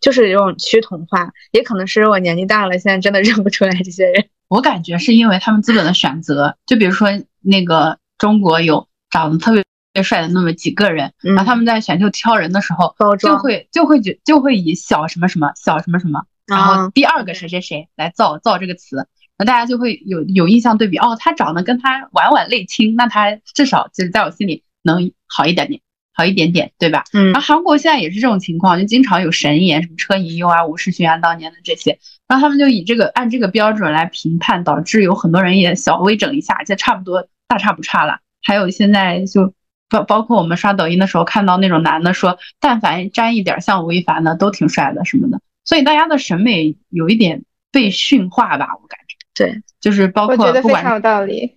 就是有种趋同化，也可能是我年纪大了，现在真的认不出来这些人。我感觉是因为他们资本的选择，就比如说那个中国有长得特别特别帅的那么几个人，嗯然后他们在选秀挑人的时候，包装就会就会觉就会以小什么什么小什么什么，然后啊第二个谁谁谁来造造这个词，那大家就会有有印象对比，哦，他长得跟他晚晚类亲，那他至少就是在我心里能好一点点，好一点点，对吧？嗯然后韩国现在也是这种情况，就经常有神颜，什么车银优啊、吴世勋啊当年的这些，然后他们就以这个按这个标准来评判，导致有很多人也小微整一下，就差不多大差不差了。还有现在就包包括我们刷抖音的时候看到那种男的说，但凡沾一点像吴亦凡的都挺帅的什么的，所以大家的审美有一点被驯化吧，我感觉。对，就是包我觉括不管得非常有道理。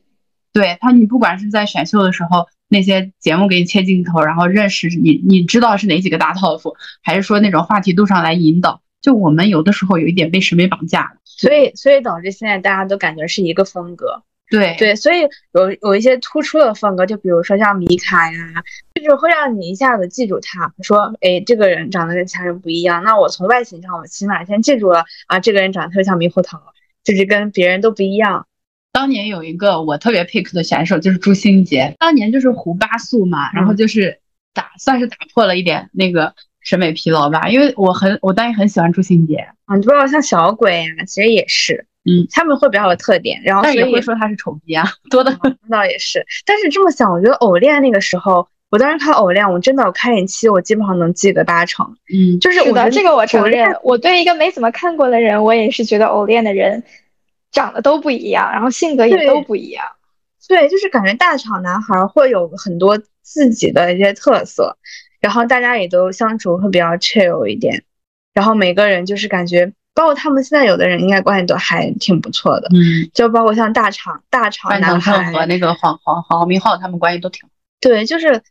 对他，你不管是在选秀的时候，那些节目给你切镜头，然后认识你，你知道是哪几个大 top，，还是说那种话题度上来引导，就我们有的时候有一点被审美绑架了。所以所以导致现在大家都感觉是一个风格。对对，所以有有一些突出的风格，就比如说像米卡呀，就是会让你一下子记住他，说，哎，这个人长得跟其他人不一样，那我从外形上，我起码先记住了啊，这个人长得特别像猕猴桃，就是跟别人都不一样。当当年有一个我特别 pick 的选手就是朱星杰，当年就是胡八素嘛，然后就是打算是打破了一点那个审美疲劳吧，因为我很我当年很喜欢朱星杰，啊，你包括像小鬼啊，其实也是，嗯，他们会比较有特点，然后但所以也会说他是丑逼啊，多的很。那倒也是，但是这么想，我觉得偶练那个时候，我当时看偶练，我真的我开眼期我基本上能记个八成，嗯，就是我这个我承认。我对一个没怎么看过的人，我也是觉得偶练的人长得都不一样，然后性格也都不一样。对，就是感觉大厂男孩儿会有很多自己的一些特色，然后大家也都相处会比较 chill 一点，然后每个人就是感觉，包括他们现在有的人应该关系都还挺不错的，嗯，就包括像大厂大厂男孩和那个黄黄黄明昊他们关系都挺。对，就是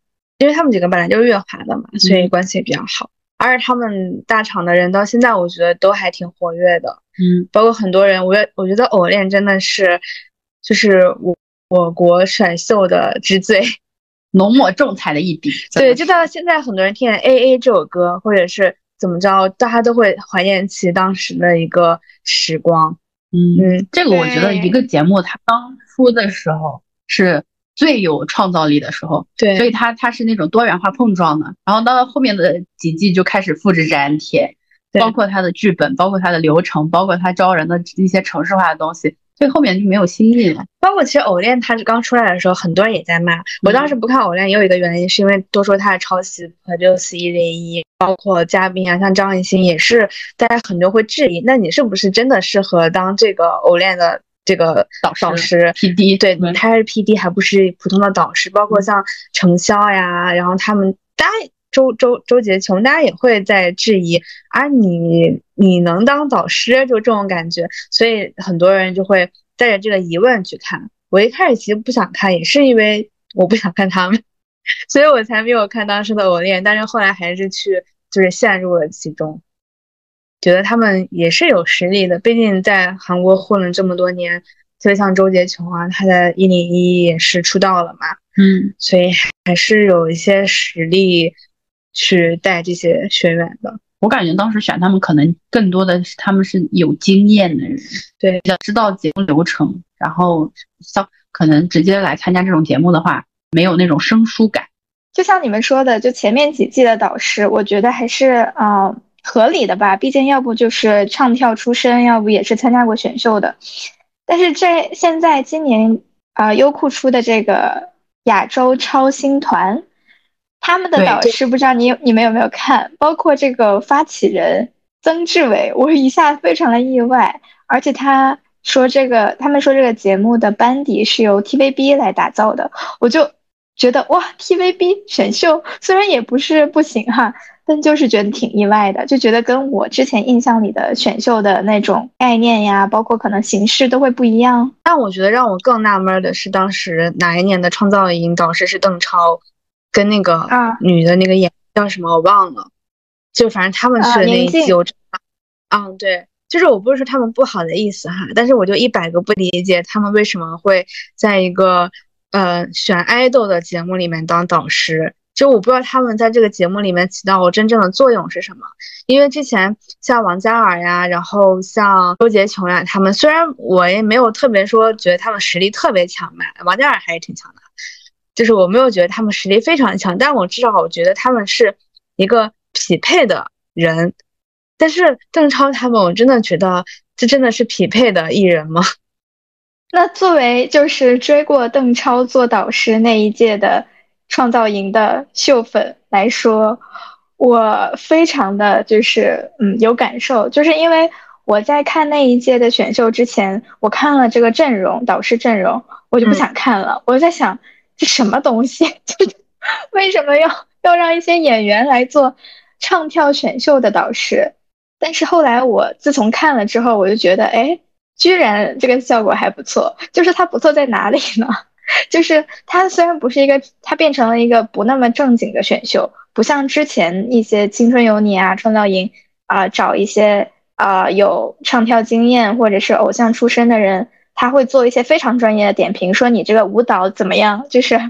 因为他们几个本来就是乐华的嘛，所以嗯关系也比较好。而且他们大厂的人到现在，我觉得都还挺活跃的。嗯，包括很多人，我觉我觉得偶练真的是，就是我我国选秀的之最。浓墨重彩的一笔。对，的就到现在，很多人听见《A A》这首歌，或者是怎么着，大家都会怀念起当时的一个时光。嗯，嗯，这个我觉得一个节目它刚出的时候是最有创造力的时候，对，所以它它是那种多元化碰撞的。然后到了后面的几季就开始复制粘贴，对包括它的剧本，包括它的流程，包括它招人的一些城市化的东西，所以后面就没有新意了。包括其实偶恋它是刚出来的时候，很多人也在骂。我当时不看偶恋，也有一个原因，是因为都说它是抄袭 Produce 一零一，包括嘉宾啊，像张艺兴也是，大家很多会质疑，那你是不是真的适合当这个偶恋的这个导师导师 PD 对，对他是 PD，还不是普通的导师。包括像程潇呀，然后他们，大家周周周杰琼，大家也会在质疑啊，你你能当导师，就这种感觉。所以很多人就会带着这个疑问去看。我一开始其实不想看，也是因为我不想看他们，所以我才没有看当时的偶恋。但是后来还是去，就是陷入了其中。觉得他们也是有实力的，毕竟在韩国混了这么多年，就像周杰琼啊，他在一零一也是出道了嘛，嗯，所以还是有一些实力去带这些学员的。我感觉当时选他们可能更多的是他们是有经验的人，对比较知道节目流程，然后像可能直接来参加这种节目的话，没有那种生疏感。就像你们说的，就前面几季的导师，我觉得还是呃合理的吧。毕竟要不就是唱跳出身，要不也是参加过选秀的。但是这现在今年啊、呃优酷出的这个亚洲超星团，他们的导师不知道你有你们有没有看？包括这个发起人曾志伟，我一下非常的意外，而且他说这个他们说这个节目的班底是由 TVB 来打造的，我就。觉得哇，TVB 选秀虽然也不是不行哈，但就是觉得挺意外的，就觉得跟我之前印象里的选秀的那种概念呀，包括可能形式都会不一样。但我觉得让我更纳闷的是，当时哪一年的创造营导师是邓超，跟那个啊女的那个演叫什么我忘了，就反正他们去的那一期，我知道。嗯，对，就是我不是说他们不好的意思哈，但是我就一百个不理解他们为什么会在一个呃选爱豆的节目里面当导师。就我不知道他们在这个节目里面起到真正的作用是什么，因为之前像王嘉尔呀，然后像周杰琼呀，他们虽然我也没有特别说觉得他们实力特别强吧，王嘉尔还是挺强的，就是我没有觉得他们实力非常强，但我至少我觉得他们是一个匹配的人。但是邓超他们，我真的觉得这真的是匹配的艺人吗？那作为就是追过邓超做导师那一届的创造营的秀粉来说，我非常的就是嗯有感受，就是因为我在看那一届的选秀之前，我看了这个阵容导师阵容，我就不嗯想看了，我在想这什么东西，就是为什么要要让一些演员来做唱跳选秀的导师？但是后来我自从看了之后，我就觉得，哎。居然这个效果还不错，就是它不错在哪里呢？就是它虽然不是一个，它变成了一个不那么正经的选秀，不像之前一些青春有你啊、创造营啊、找一些啊、有唱跳经验或者是偶像出身的人，他会做一些非常专业的点评，说你这个舞蹈怎么样，就是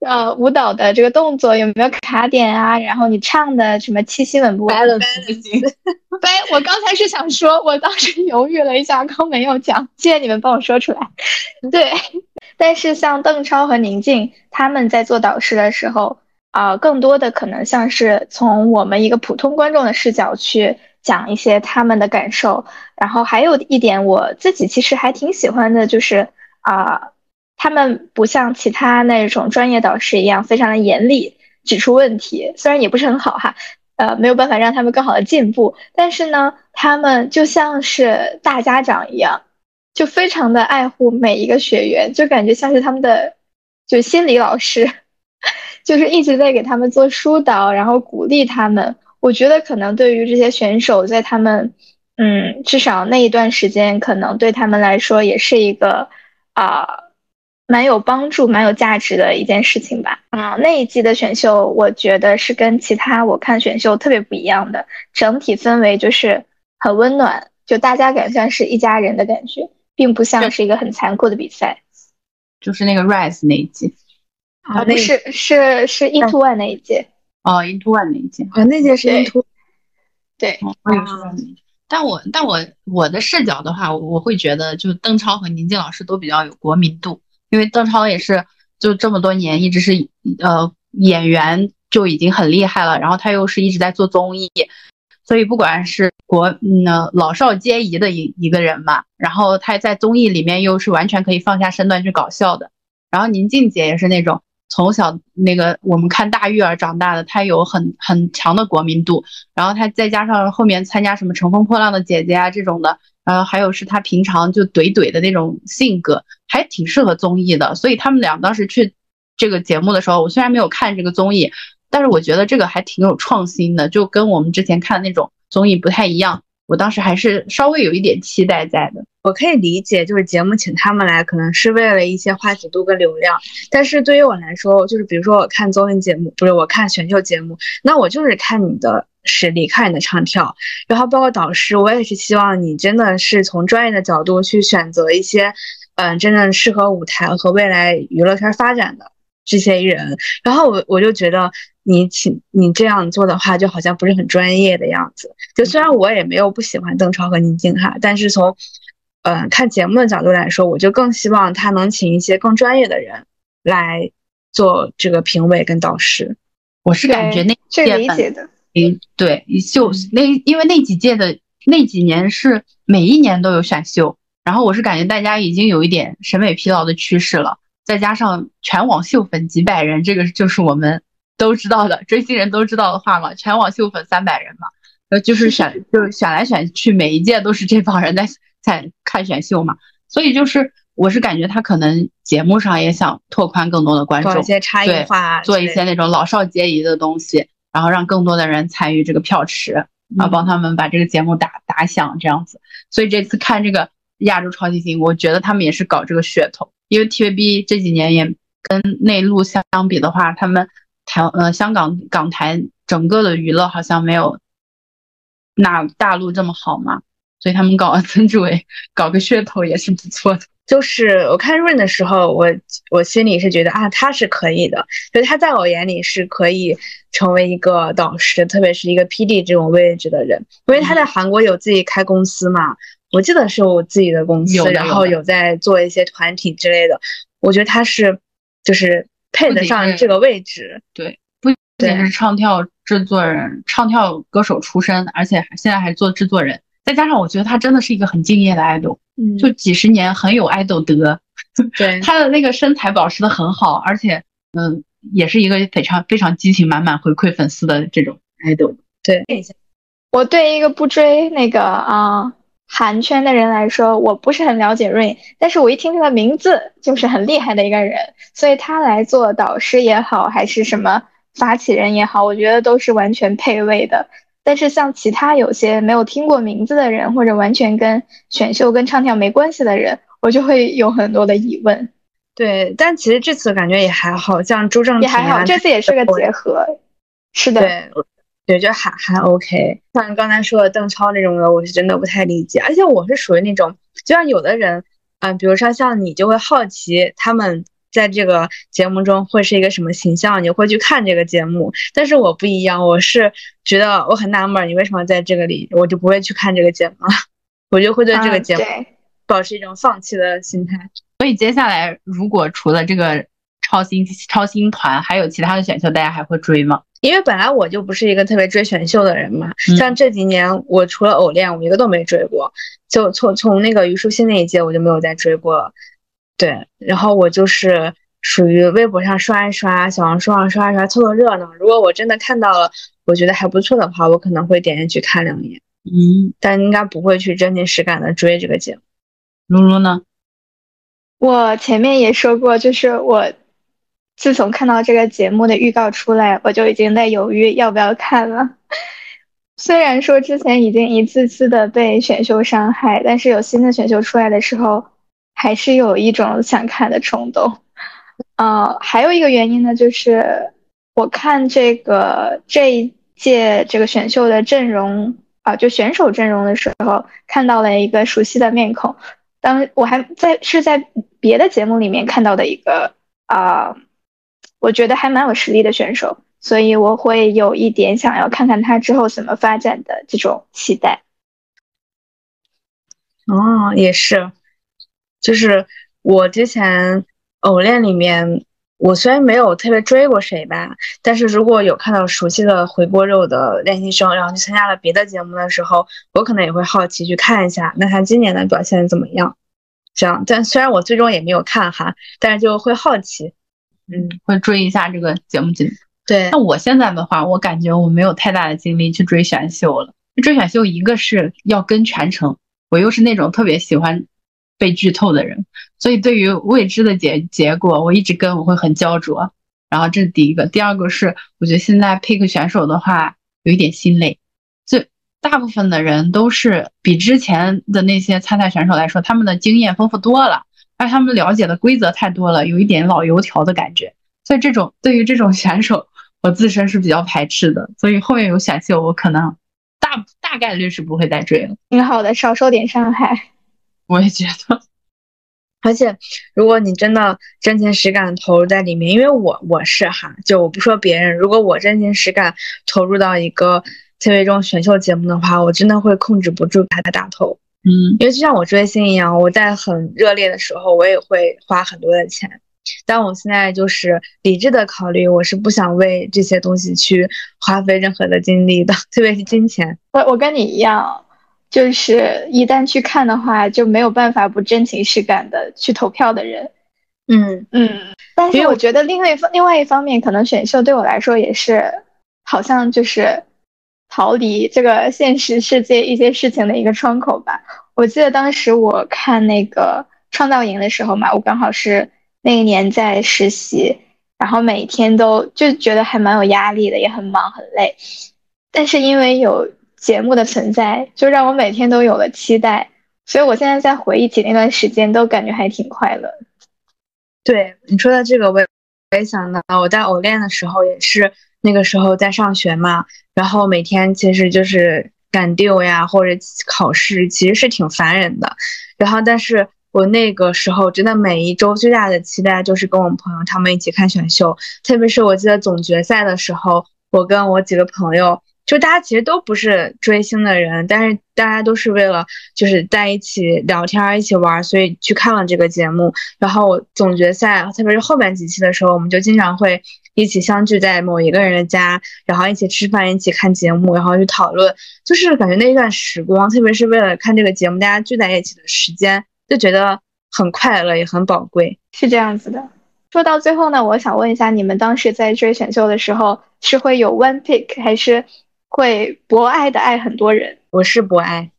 呃舞蹈的这个动作有没有卡点啊？然后你唱的什么气息稳不稳？不行。对，我刚才是想说，我当时犹豫了一下，刚没有讲，谢谢你们帮我说出来。对，但是像邓超和宁静他们在做导师的时候，啊，更多的可能像是从我们一个普通观众的视角去讲一些他们的感受。然后还有一点，我自己其实还挺喜欢的，就是啊。他们不像其他那种专业导师一样非常的严厉，指出问题，虽然也不是很好哈，呃，没有办法让他们更好的进步，但是呢，他们就像是大家长一样，就非常的爱护每一个学员，就感觉像是他们的就心理老师，就是一直在给他们做疏导，然后鼓励他们。我觉得可能对于这些选手，在他们嗯，至少那一段时间，可能对他们来说也是一个啊。蛮有帮助、蛮有价值的一件事情吧。啊，那一季的选秀，我觉得是跟其他我看选秀特别不一样的，整体氛围就是很温暖，就大家感觉像是一家人的感觉，并不像是一个很残酷的比赛。就是那个 Rise 那一季啊，不是，是是 Into One 那一届。哦，Into One 那一届啊，那届是 Into。对。我也是。但我但我我的视角的话，我会觉得，就邓超和宁静老师都比较有国民度。因为邓超也是就这么多年一直是呃演员就已经很厉害了，然后他又是一直在做综艺，所以不管是国嗯老少皆宜的一一个人嘛，然后他在综艺里面又是完全可以放下身段去搞笑的，然后宁静姐也是那种从小那个我们看大玉儿长大的，她有很很强的国民度，然后她再加上后面参加什么乘风破浪的姐姐啊这种的。呃，还有是他平常就怼怼的那种性格，还挺适合综艺的。所以他们俩当时去这个节目的时候，我虽然没有看这个综艺，但是我觉得这个还挺有创新的，就跟我们之前看的那种综艺不太一样。我当时还是稍微有一点期待在的。我可以理解，就是节目请他们来，可能是为了一些话题度跟流量。但是对于我来说，就是比如说我看综艺节目，不是我看选秀节目，那我就是看你的。实力看你的唱跳，然后包括导师，我也是希望你真的是从专业的角度去选择一些，嗯，真正适合舞台和未来娱乐圈发展的这些人。然后我我就觉得你请你这样做的话，就好像不是很专业的样子。就虽然我也没有不喜欢邓超和宁静哈，但是从嗯看节目的角度来说，我就更希望他能请一些更专业的人来做这个评委跟导师。我是感觉那这理解的。对，秀那因为那几届的那几年是每一年都有选秀，然后我是感觉大家已经有一点审美疲劳的趋势了，再加上全网秀粉几百人，这个就是我们都知道的追星人都知道的话嘛，全网秀粉三百人嘛，呃，就是选 就是选来选去，每一届都是这帮人在在看选秀嘛，所以就是我是感觉他可能节目上也想拓宽更多的观众，一些差异化，做一些那种老少皆宜的东西。然后让更多的人参与这个票池，然后帮他们把这个节目打打响，这样子。所以这次看这个亚洲超级星，我觉得他们也是搞这个噱头。因为 TVB 这几年也跟内陆相比的话，他们台呃香港港台整个的娱乐好像没有那大陆这么好嘛，所以他们搞 曾志伟搞个噱头也是不错的。就是我看润的时候，我我心里是觉得啊，他是可以的，就是他在我眼里是可以成为一个导师，特别是一个 PD 这种位置的人，因为他在韩国有自己开公司嘛，我记得是我自己的公司，然后有在做一些团体之类的，我觉得他是就是配得上这个位置，对，不仅是唱跳制作人、唱跳歌手出身，而且现在还做制作人。再加上我觉得他真的是一个很敬业的 idol，嗯，就几十年很有 idol 德，对他的那个身材保持的很好，而且嗯，也是一个非常非常激情满满回馈粉丝的这种 idol。对，我对一个不追那个啊韩圈的人来说，我不是很了解 Rain，但是我一听这个名字就是很厉害的一个人，所以他来做导师也好，还是什么发起人也好，我觉得都是完全配位的。但是像其他有些没有听过名字的人，或者完全跟选秀跟唱跳没关系的人，我就会有很多的疑问。对，但其实这次感觉也还好，像朱正也还好，这次也是个结合。是的，对，对，就还还 OK。像刚才说的邓超那种的，我是真的不太理解。而且我是属于那种，就像有的人，嗯，比如说像你，就会好奇他们在这个节目中会是一个什么形象，你会去看这个节目。但是我不一样，我是觉得我很纳闷，你为什么在这个里，我就不会去看这个节目了，我就会对这个节目保持一种放弃的心态。所以接下来，如果除了这个超星超星团，还有其他的选秀，大家还会追吗？因为本来我就不是一个特别追选秀的人嘛，像这几年我除了偶练，我一个都没追过。就从从那个虞书欣那一届，我就没有再追过了。对，然后我就是属于微博上刷一刷，小红书上刷一刷，凑凑热闹。如果我真的看到了，我觉得还不错的话，我可能会点进去看两眼。嗯，但应该不会去真情实感的追这个节目。露露呢？我前面也说过，就是我。自从看到这个节目的预告出来，我就已经在犹豫要不要看了。虽然说之前已经一次次的被选秀伤害，但是有新的选秀出来的时候，还是有一种想看的冲动。呃，还有一个原因呢，就是我看这个这一届这个选秀的阵容啊，就选手阵容的时候，看到了一个熟悉的面孔。当我还在是在别的节目里面看到的一个啊。我觉得还蛮有实力的选手，所以我会有一点想要看看他之后怎么发展的这种期待。哦，也是，就是我之前偶练里面，我虽然没有特别追过谁吧，但是如果有看到熟悉的回锅肉的练习生，然后去参加了别的节目的时候，我可能也会好奇去看一下，那他今年的表现怎么样？这样，但虽然我最终也没有看哈，但是就会好奇。嗯，会追一下这个节目进对，那我现在的话，我感觉我没有太大的精力去追选秀了。追选秀，一个是要跟全程，我又是那种特别喜欢被剧透的人，所以对于未知的结结果，我一直跟我会很焦灼。然后这是第一个，第二个是我觉得现在 pick 选手的话有一点心累，就大部分的人都是比之前的那些参赛选手来说，他们的经验丰富多了。而他们了解的规则太多了，有一点老油条的感觉，所以这种对于这种选手，我自身是比较排斥的。所以后面有选秀，我可能大大概率是不会再追了。挺好的，少受点伤害。我也觉得，而且如果你真的真情实感投入在里面，因为我我是哈，就我不说别人，如果我真情实感投入到一个特别这种选秀节目的话，我真的会控制不住他的大头。嗯，因为就像我追星一样，我在很热烈的时候，我也会花很多的钱。但我现在就是理智的考虑，我是不想为这些东西去花费任何的精力的，特别是金钱。我我跟你一样，就是一旦去看的话，就没有办法不真情实感的去投票的人。嗯嗯，但是我觉得另外一方另外一方面，可能选秀对我来说也是，好像就是。逃离这个现实世界一些事情的一个窗口吧。我记得当时我看那个创造营的时候嘛，我刚好是那一年在实习，然后每天都就觉得还蛮有压力的，也很忙很累。但是因为有节目的存在，就让我每天都有了期待，所以我现在在回忆起那段时间，都感觉还挺快乐。对你说的这个，我也我也想到，我在偶练的时候也是。那个时候在上学嘛，然后每天其实就是赶 due 呀，或者考试，其实是挺烦人的。然后，但是我那个时候真的每一周最大的期待就是跟我们朋友他们一起看选秀，特别是我记得总决赛的时候，我跟我几个朋友。就大家其实都不是追星的人，但是大家都是为了就是在一起聊天、一起玩，所以去看了这个节目。然后总决赛，特别是后面几期的时候，我们就经常会一起相聚在某一个人的家，然后一起吃饭、一起看节目，然后去讨论。就是感觉那一段时光，特别是为了看这个节目，大家聚在一起的时间，就觉得很快乐，也很宝贵。是这样子的。说到最后呢，我想问一下，你们当时在追选秀的时候，是会有 one pick 还是？会博爱的爱很多人，我是博爱，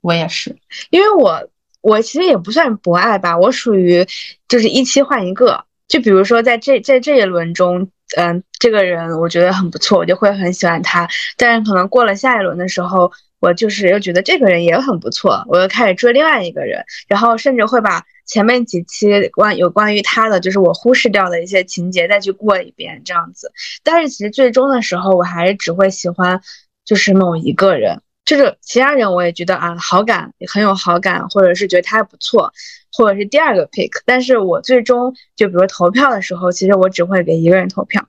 我也是，因为我我其实也不算博爱吧，我属于就是一期换一个，就比如说在这在这一轮中，嗯，这个人我觉得很不错，我就会很喜欢他，但是可能过了下一轮的时候，我就是又觉得这个人也很不错，我又开始追另外一个人，然后甚至会把。前面几期关有关于他的，就是我忽视掉的一些情节，再去过一遍这样子。但是其实最终的时候，我还是只会喜欢，就是某一个人，就是其他人我也觉得啊好感，很有好感，或者是觉得他还不错。或者是第二个 pick，但是我最终就比如投票的时候，其实我只会给一个人投票。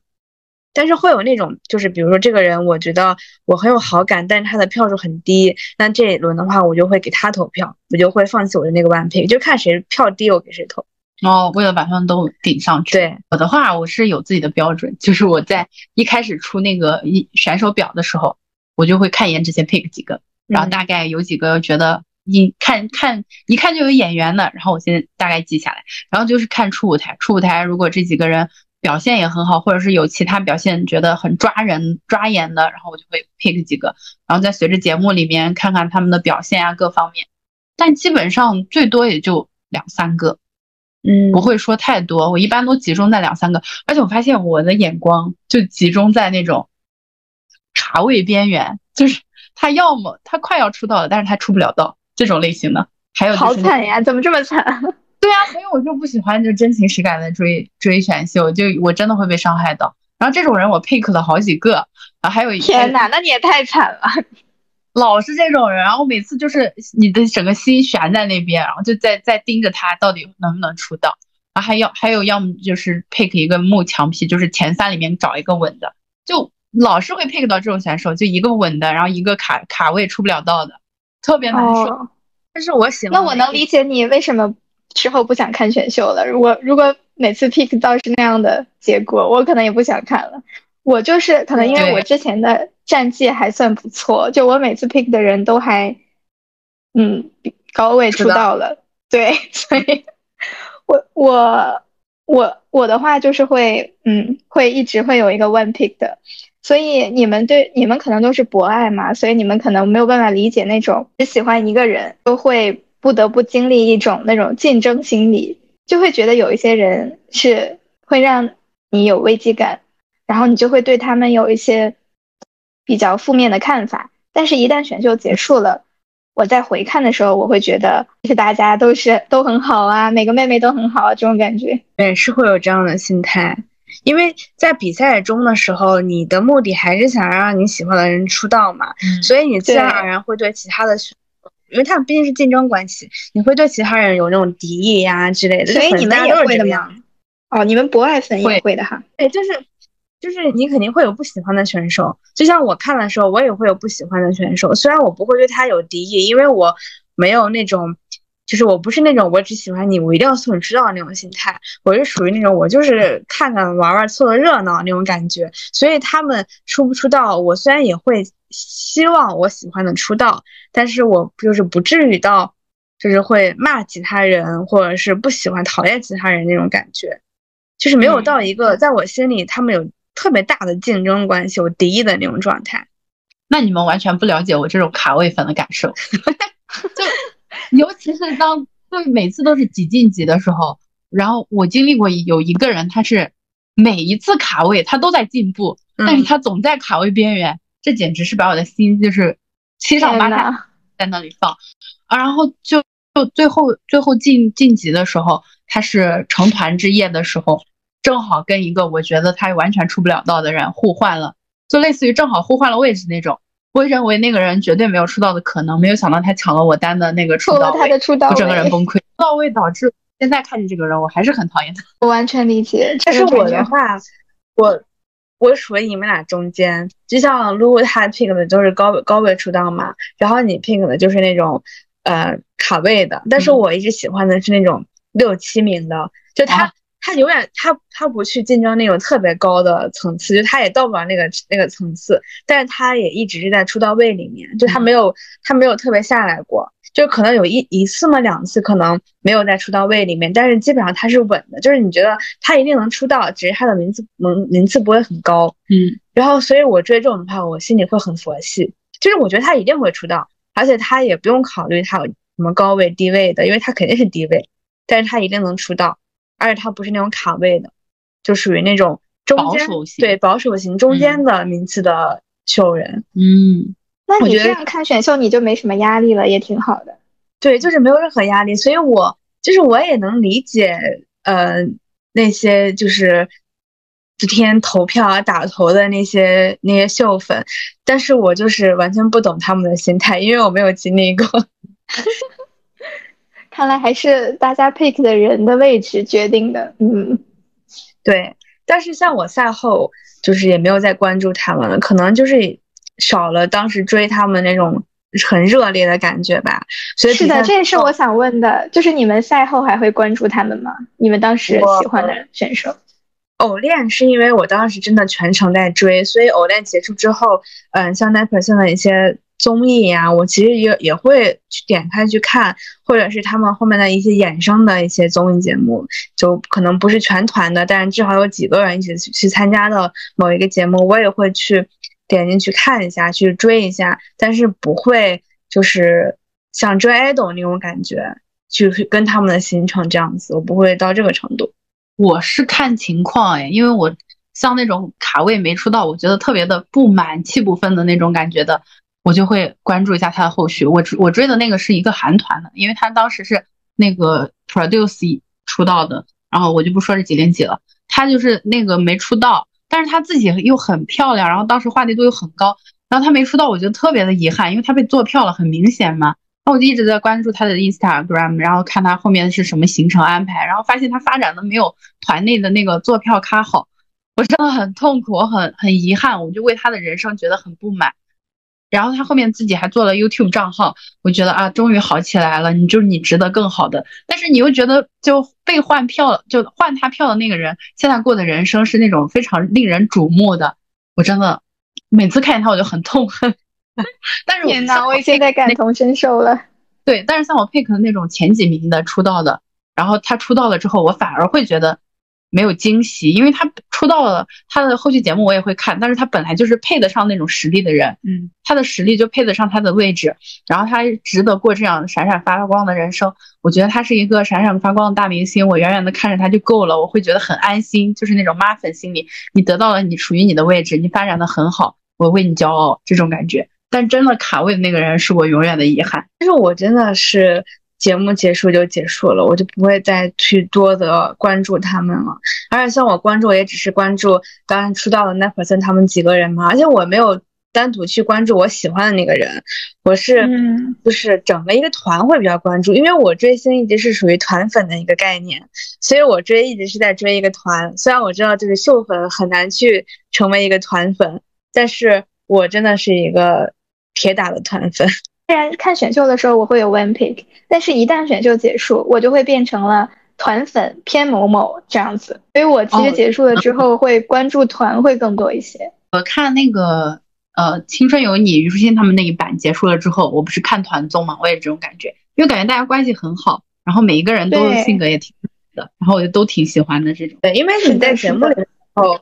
但是会有那种，就是比如说这个人，我觉得我很有好感，但是他的票数很低，那这一轮的话，我就会给他投票，我就会放弃我的那个 one pick，就看谁票低，我给谁投。哦，为了把他们都顶上去。对我的话，我是有自己的标准，就是我在一开始出那个一选手表的时候，我就会看一眼这些 pick 几个，然后大概有几个觉得一看看一看就有眼缘的，然后我先大概记下来，然后就是看初舞台，初舞台如果这几个人。表现也很好，或者是有其他表现觉得很抓人、抓眼的，然后我就会 pick 几个，然后再随着节目里面看看他们的表现啊各方面，但基本上最多也就两三个，嗯，不会说太多。我一般都集中在两三个，而且我发现我的眼光就集中在那种茶位边缘，就是他要么他快要出道了，但是他出不了道这种类型的，还有好惨呀，怎么这么惨？对啊，所以我就不喜欢就真情实感的追追选秀，就我真的会被伤害到。然后这种人我 pick 了好几个，然后还有一天哪，那你也太惨了，老是这种人，然后每次就是你的整个心悬在那边，然后就在在盯着他到底能不能出道，然后还要还有要么就是 pick 一个木墙皮，就是前三里面找一个稳的，就老是会 pick 到这种选手，就一个稳的，然后一个卡卡位出不了道的，特别难受。但是我喜欢，那我能理解你为什么。之后不想看选秀了。如果如果每次 pick 到是那样的结果，我可能也不想看了。我就是可能因为我之前的战绩还算不错，就我每次 pick 的人都还，嗯，高位出道了。对，所以，我我我我的话就是会，嗯，会一直会有一个 one pick 的。所以你们对你们可能都是博爱嘛，所以你们可能没有办法理解那种只喜欢一个人都会。不得不经历一种那种竞争心理，就会觉得有一些人是会让你有危机感，然后你就会对他们有一些比较负面的看法。但是，一旦选秀结束了，我在回看的时候，我会觉得是大家都是都很好啊，每个妹妹都很好，啊这种感觉。对，是会有这样的心态，因为在比赛中的时候，你的目的还是想让你喜欢的人出道嘛，所以你自然而然会对其他的。因为他们毕竟是竞争关系，你会对其他人有那种敌意呀之类的。所以你们也会的吗？哦，你们博爱粉也会的哈。对，就是就是你肯定会有不喜欢的选手，就像我看的时候，我也会有不喜欢的选手。虽然我不会对他有敌意，因为我没有那种，就是我不是那种我只喜欢你，我一定要送你出道的那种心态。我是属于那种我就是看看玩玩凑凑热闹那种感觉。所以他们出不出道，我虽然也会。希望我喜欢的出道，但是我就是不至于到，就是会骂其他人，或者是不喜欢、讨厌其他人那种感觉，就是没有到一个在我心里他们有特别大的竞争关系、我敌意的那种状态。那你们完全不了解我这种卡位粉的感受，就尤其是当就每次都是几进几的时候，然后我经历过有一个人，他是每一次卡位他都在进步，但是他总在卡位边缘。这简直是把我的心就是七上八下在那里放，啊，然后就就最后最后晋晋级的时候，他是成团之夜的时候，正好跟一个我觉得他完全出不了道的人互换了，就类似于正好互换了位置那种。我认为那个人绝对没有出道的可能，没有想到他抢了我单的那个出道位，我整个人崩溃。出道位导致现在看见这个人，我还是很讨厌他。我完全理解，但是我的话，我。我属于你们俩中间，就像露他 pick 的就是高高位出道嘛，然后你 pick 的就是那种，呃卡位的，但是我一直喜欢的是那种六七名的，就他他永远他他不去竞争那种特别高的层次，就他也到不了那个那个层次，但是他也一直是在出道位里面，就他没有他没有特别下来过。就可能有一一次嘛，两次可能没有在出道位里面，但是基本上他是稳的。就是你觉得他一定能出道，只是他的名次名名次不会很高。嗯，然后所以我追这种的话，我心里会很佛系。就是我觉得他一定会出道，而且他也不用考虑他有什么高位低位的，因为他肯定是低位，但是他一定能出道，而且他不是那种卡位的，就属于那种中间对保守型中间的名次的秀人。嗯。那你这样看选秀，你就没什么压力了，也挺好的。对，就是没有任何压力，所以我就是我也能理解，呃，那些就是昨天投票啊、打头的那些那些秀粉，但是我就是完全不懂他们的心态，因为我没有经历过。看来还是大家 pick 的人的位置决定的。嗯，对。但是像我赛后就是也没有再关注他们了，可能就是少了当时追他们那种很热烈的感觉吧。所以是的，这也是我想问的，就是你们赛后还会关注他们吗？你们当时喜欢的选手？偶练是因为我当时真的全程在追，所以偶练结束之后，嗯，像 percent 的一些综艺呀，我其实也也会去点开去看，或者是他们后面的一些衍生的一些综艺节目，就可能不是全团的，但是至少有几个人一起去参加的某一个节目，我也会去点进去看一下，去追一下，但是不会就是像追 idol 那种感觉，去跟他们的行程这样子，我不会到这个程度。我是看情况哎，因为我像那种卡位没出道，我觉得特别的不满、气不愤的那种感觉的，我就会关注一下他的后续。我我追的那个是一个韩团的，因为他当时是那个 Produce 出道的，然后我就不说是几零几了。他就是那个没出道，但是他自己又很漂亮，然后当时话题度又很高，然后他没出道，我觉得特别的遗憾，因为他被做票了，很明显嘛。那我就一直在关注他的 Instagram，然后看他后面是什么行程安排，然后发现他发展的没有团内的那个坐票咖好，我真的很痛苦，我很很遗憾，我就为他的人生觉得很不满。然后他后面自己还做了 YouTube 账号，我觉得啊，终于好起来了，你就是你值得更好的。但是你又觉得就被换票，就换他票的那个人，现在过的人生是那种非常令人瞩目的，我真的每次看见他我就很痛恨。但是天呐，我现在感同身受了。对，但是像我 pick 的那种前几名的出道的，然后他出道了之后，我反而会觉得没有惊喜，因为他出道了，他的后续节目我也会看，但是他本来就是配得上那种实力的人，嗯，他的实力就配得上他的位置，然后他值得过这样闪闪发光的人生。我觉得他是一个闪闪发光的大明星，我远远的看着他就够了，我会觉得很安心，就是那种妈粉心理，你得到了你属于你的位置，你发展的很好，我为你骄傲，这种感觉。但真的卡位的那个人是我永远的遗憾。就是我真的是节目结束就结束了，我就不会再去多的关注他们了。而且像我关注，也只是关注刚出道的 n e p e r s o n 他们几个人嘛。而且我没有单独去关注我喜欢的那个人，我是就是整个一个团会比较关注，因为我追星一直是属于团粉的一个概念，所以我追一直是在追一个团。虽然我知道就是秀粉很难去成为一个团粉，但是我真的是一个。铁打的团粉，虽然看选秀的时候我会有 one pick，但是一旦选秀结束，我就会变成了团粉偏某某这样子。所以我其实结束了之后会关注团会更多一些。我看那个呃《青春有你》虞书欣他们那一版结束了之后，我不是看团综嘛，我也这种感觉，因为感觉大家关系很好，然后每一个人都性格也挺的，然后我就都挺喜欢的这种。对，因为你在节目里哦。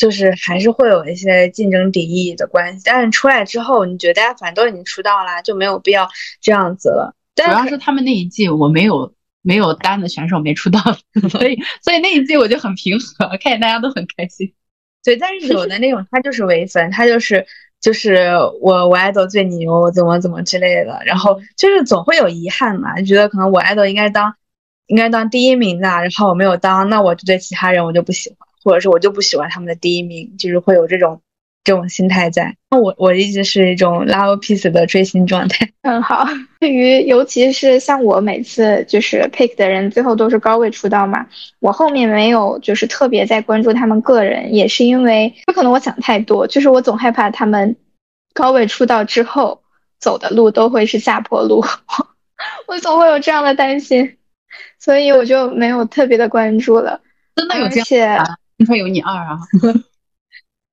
就是还是会有一些竞争敌意的关系，但是出来之后，你觉得大家反正都已经出道啦，就没有必要这样子了。主要是他们那一季我没有没有单的选手没出道，所以所以那一季我就很平和，看见大家都很开心。对，但是有的那种他就是唯粉，他就是就是我我爱豆最牛，怎么怎么之类的，然后就是总会有遗憾嘛，就觉得可能我爱豆应该当应该当第一名的，然后我没有当，那我就对其他人我就不喜欢。或者是我就不喜欢他们的第一名，就是会有这种这种心态在。那我我一直是一种 love piece 的追星状态。嗯，好。对于尤其是像我每次就是 pick 的人，最后都是高位出道嘛，我后面没有就是特别在关注他们个人，也是因为有可能我想太多，就是我总害怕他们高位出道之后走的路都会是下坡路，我总会有这样的担心，所以我就没有特别的关注了。真的有这样？听说有你二啊，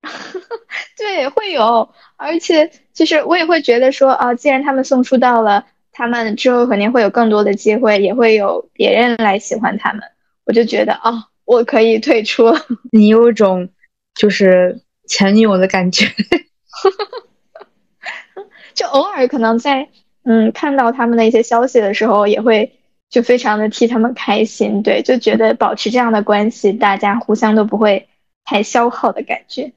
对，会有，而且就是我也会觉得说啊，既然他们送出道了，他们之后肯定会有更多的机会，也会有别人来喜欢他们，我就觉得啊，我可以退出。你有一种就是前女友的感觉，就偶尔可能在嗯看到他们的一些消息的时候，也会。就非常的替他们开心，对，就觉得保持这样的关系，大家互相都不会太消耗的感觉。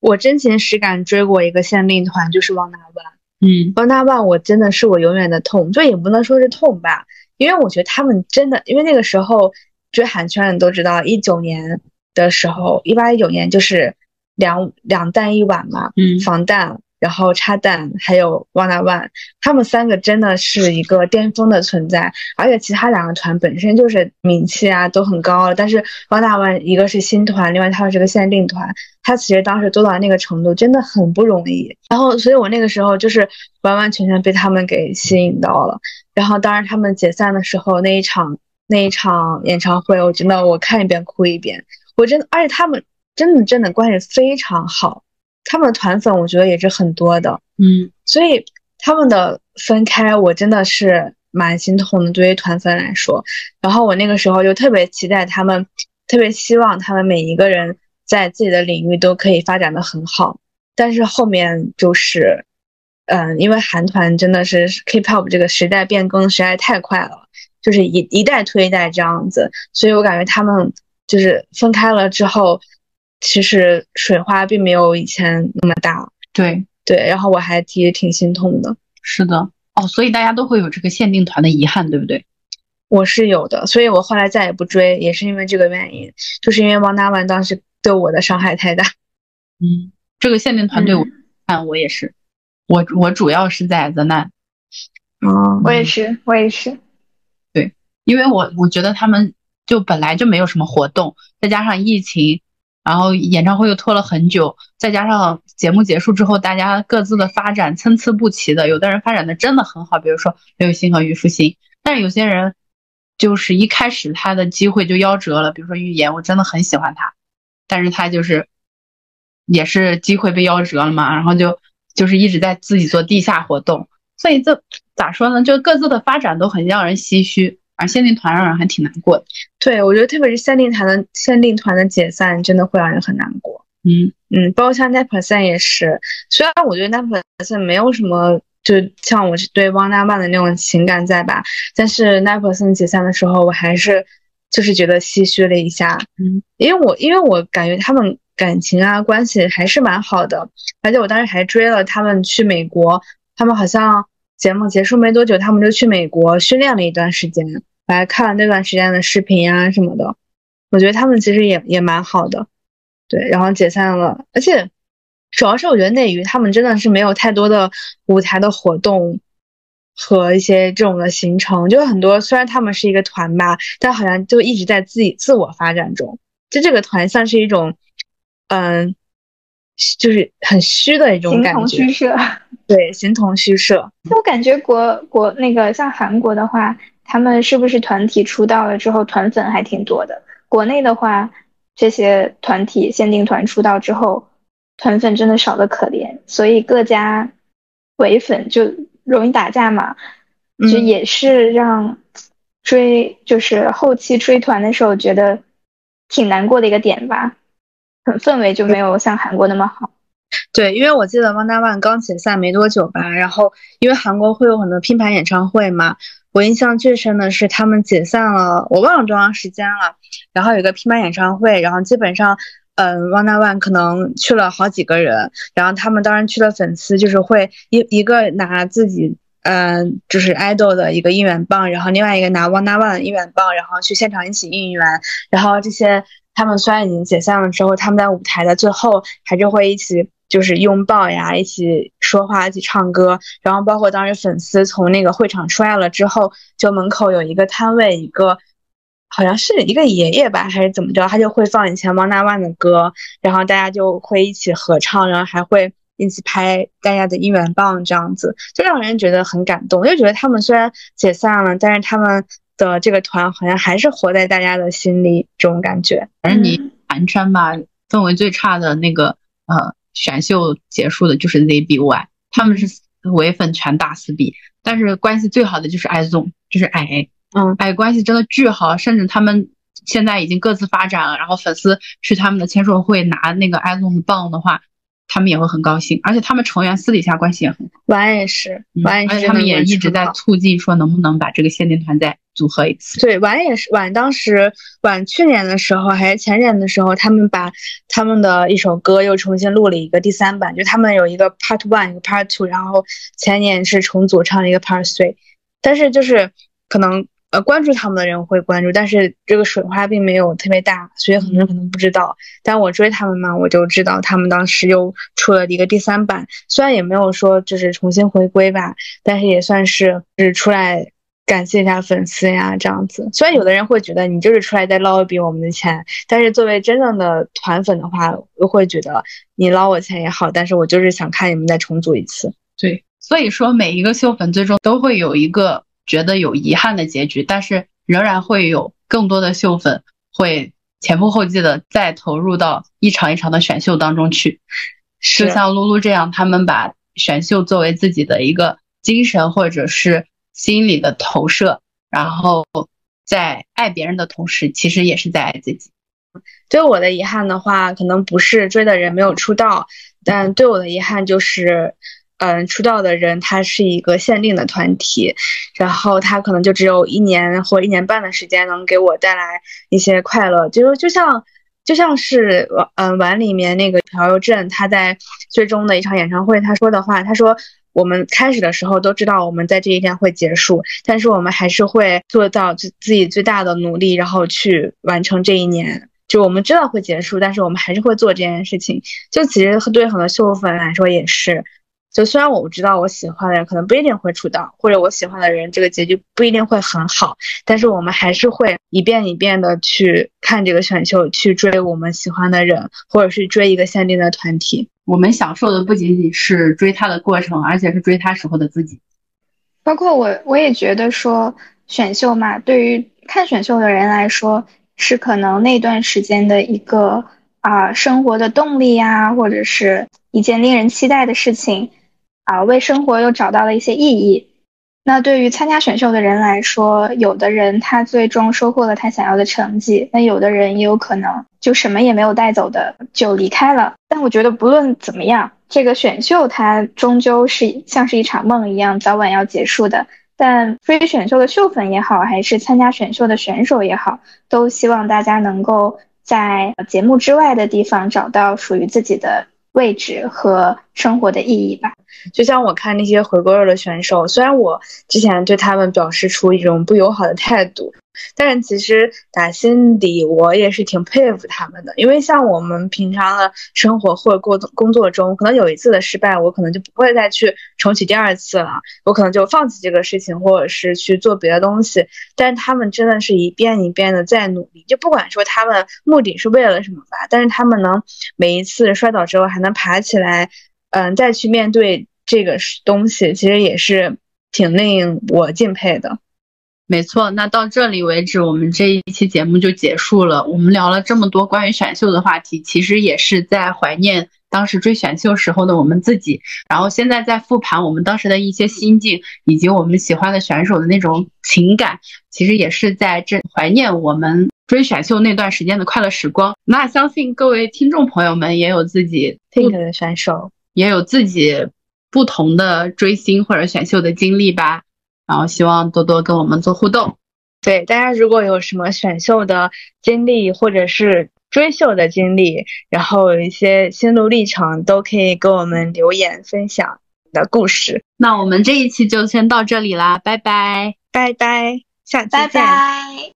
我真情实感追过一个限定团，就是汪大万。嗯，汪大万，我真的是我永远的痛，就也不能说是痛吧，因为我觉得他们真的，因为那个时候追韩圈的都知道，一九年的时候，一八一九年就是两两弹一晚嘛，嗯，防弹，然后插蛋，还有 One One，他们三个真的是一个巅峰的存在，而且其他两个团本身就是名气啊都很高了，但是 One One 一个是新团，另外它是个限定团，它其实当时做到那个程度真的很不容易。然后，所以我那个时候就是完完全全被他们给吸引到了。然后，当然他们解散的时候那一场那一场演唱会，我真的我看一遍哭一遍，我真的，而且他们真的真的关系非常好。他们的团粉我觉得也是很多的，嗯，所以他们的分开我真的是蛮心痛的，对于团粉来说。然后我那个时候就特别期待他们，特别希望他们每一个人在自己的领域都可以发展的很好。但是后面就是，嗯，因为韩团真的是 K-pop 这个时代变更实在太快了，就是一一代推一代这样子，所以我感觉他们就是分开了之后。其实水花并没有以前那么大，对对，然后我还其实挺心痛的。是的，哦，所以大家都会有这个限定团的遗憾，对不对？我是有的，所以我后来再也不追，也是因为这个原因，就是因为王大万当时对我的伤害太大。嗯，这个限定团队我看我也是，我我主要是在 The Nine。哦，我也是，我也是。对，因为我我觉得他们就本来就没有什么活动，再加上疫情。然后演唱会又拖了很久，再加上节目结束之后，大家各自的发展参差不齐的。有的人发展的真的很好，比如说刘雨昕和虞书欣，但是有些人就是一开始他的机会就夭折了。比如说预言，我真的很喜欢他，但是他就是也是机会被夭折了嘛，然后就就是一直在自己做地下活动，所以这咋说呢？就各自的发展都很让人唏嘘。而限定团让人还挺难过的，对我觉得特别是限定团的限定团的解散，真的会让人很难过。嗯嗯，包括像 n a p e r s o n 也是，虽然我觉得 n a p e r s o n 没有什么，就像我是对汪大万的那种情感在吧，但是 n a p e r s o n 解散的时候，我还是就是觉得唏嘘了一下。嗯，因为我因为我感觉他们感情啊关系还是蛮好的，而且我当时还追了他们去美国，他们好像。节目结束没多久，他们就去美国训练了一段时间。来看了那段时间的视频啊什么的，我觉得他们其实也也蛮好的。对，然后解散了，而且主要是我觉得内娱他们真的是没有太多的舞台的活动和一些这种的行程，就很多。虽然他们是一个团吧，但好像就一直在自己自我发展中。就这个团像是一种，嗯。就是很虚的一种感觉，形同虚设。对，形同虚设。我感觉国国那个像韩国的话，他们是不是团体出道了之后团粉还挺多的？国内的话，这些团体限定团出道之后，团粉真的少的可怜，所以各家唯粉就容易打架嘛，就也是让追就是后期追团的时候觉得挺难过的一个点吧。氛围就没有像韩国那么好。对，因为我记得 One One 刚解散没多久吧，然后因为韩国会有很多拼盘演唱会嘛，我印象最深的是他们解散了，我忘了多长时间了。然后有个拼盘演唱会，然后基本上，嗯，One One 可能去了好几个人，然后他们当时去的粉丝就是会一一个拿自己，嗯，就是 idol 的一个应援棒，然后另外一个拿 One One 的应援棒，然后去现场一起应援，然后这些。他们虽然已经解散了之后，他们在舞台的最后还是会一起就是拥抱呀，一起说话，一起唱歌。然后包括当时粉丝从那个会场出来了之后，就门口有一个摊位，一个好像是一个爷爷吧，还是怎么着，他就会放以前王大万的歌，然后大家就会一起合唱，然后还会一起拍大家的应援棒，这样子就让人觉得很感动。就觉得他们虽然解散了，但是他们。的这个团好像还是活在大家的心里，这种感觉。反正你韩圈吧，氛围最差的那个呃选秀结束的就是 ZBY，他们是唯粉全打四 B，但是关系最好的就是 IZONE，就是 I，嗯，I 关系真的巨好，甚至他们现在已经各自发展了，然后粉丝去他们的签售会拿那个 IZONE 的棒的话。他们也会很高兴，而且他们成员私底下关系也很好。玩也是，玩也是，他们也一直在促进，说能不能把这个限定团再组合一次。对，玩也是，玩当时玩去年的时候还是前年的时候，他们把他们的一首歌又重新录了一个第三版，就他们有一个 Part One，一个 Part Two，然后前年是重组唱了一个 Part Three，但是就是可能。呃，关注他们的人会关注，但是这个水花并没有特别大，所以很多人可能不知道。但我追他们嘛，我就知道他们当时又出了一个第三版，虽然也没有说就是重新回归吧，但是也算是是出来感谢一下粉丝呀，这样子。虽然有的人会觉得你就是出来再捞一笔我们的钱，但是作为真正的团粉的话，我会觉得你捞我钱也好，但是我就是想看你们再重组一次。对，所以说每一个秀粉最终都会有一个。觉得有遗憾的结局，但是仍然会有更多的秀粉会前赴后继的再投入到一场一场的选秀当中去。就像露露这样，他们把选秀作为自己的一个精神或者是心理的投射，然后在爱别人的同时，其实也是在爱自己。对我的遗憾的话，可能不是追的人没有出道，但对我的遗憾就是。嗯，出道的人他是一个限定的团体，然后他可能就只有一年或一年半的时间能给我带来一些快乐，就就像就像是嗯碗里面那个朴佑镇，他在最终的一场演唱会他说的话，他说我们开始的时候都知道我们在这一天会结束，但是我们还是会做到自自己最大的努力，然后去完成这一年。就我们知道会结束，但是我们还是会做这件事情。就其实对很多秀粉来说也是。就虽然我知道我喜欢的人可能不一定会出道，或者我喜欢的人这个结局不一定会很好，但是我们还是会一遍一遍的去看这个选秀，去追我们喜欢的人，或者是追一个限定的团体。我们享受的不仅仅是追他的过程，而且是追他时候的自己。包括我，我也觉得说选秀嘛，对于看选秀的人来说，是可能那段时间的一个啊生活的动力呀，或者是一件令人期待的事情。啊，为生活又找到了一些意义。那对于参加选秀的人来说，有的人他最终收获了他想要的成绩，那有的人也有可能就什么也没有带走的就离开了。但我觉得不论怎么样，这个选秀它终究是像是一场梦一样，早晚要结束的。但非选秀的秀粉也好，还是参加选秀的选手也好，都希望大家能够在节目之外的地方找到属于自己的位置和生活的意义吧。就像我看那些回锅肉的选手，虽然我之前对他们表示出一种不友好的态度。但是其实打心底我也是挺佩服他们的，因为像我们平常的生活或者工工作中，可能有一次的失败，我可能就不会再去重启第二次了，我可能就放弃这个事情，或者是去做别的东西。但是他们真的是一遍一遍的在努力，就不管说他们目的是为了什么吧，但是他们能每一次摔倒之后还能爬起来，嗯，再去面对这个东西，其实也是挺令我敬佩的。没错，那到这里为止，我们这一期节目就结束了。我们聊了这么多关于选秀的话题，其实也是在怀念当时追选秀时候的我们自己。然后现在在复盘我们当时的一些心境，以及我们喜欢的选手的那种情感，其实也是在这怀念我们追选秀那段时间的快乐时光。那相信各位听众朋友们也有自己听的选手，也有自己不同的追星或者选秀的经历吧。然后希望多多跟我们做互动。对大家如果有什么选秀的经历，或者是追秀的经历，然后有一些心路历程，都可以给我们留言分享的故事。那我们这一期就先到这里啦，拜拜，拜拜，下期见。拜拜。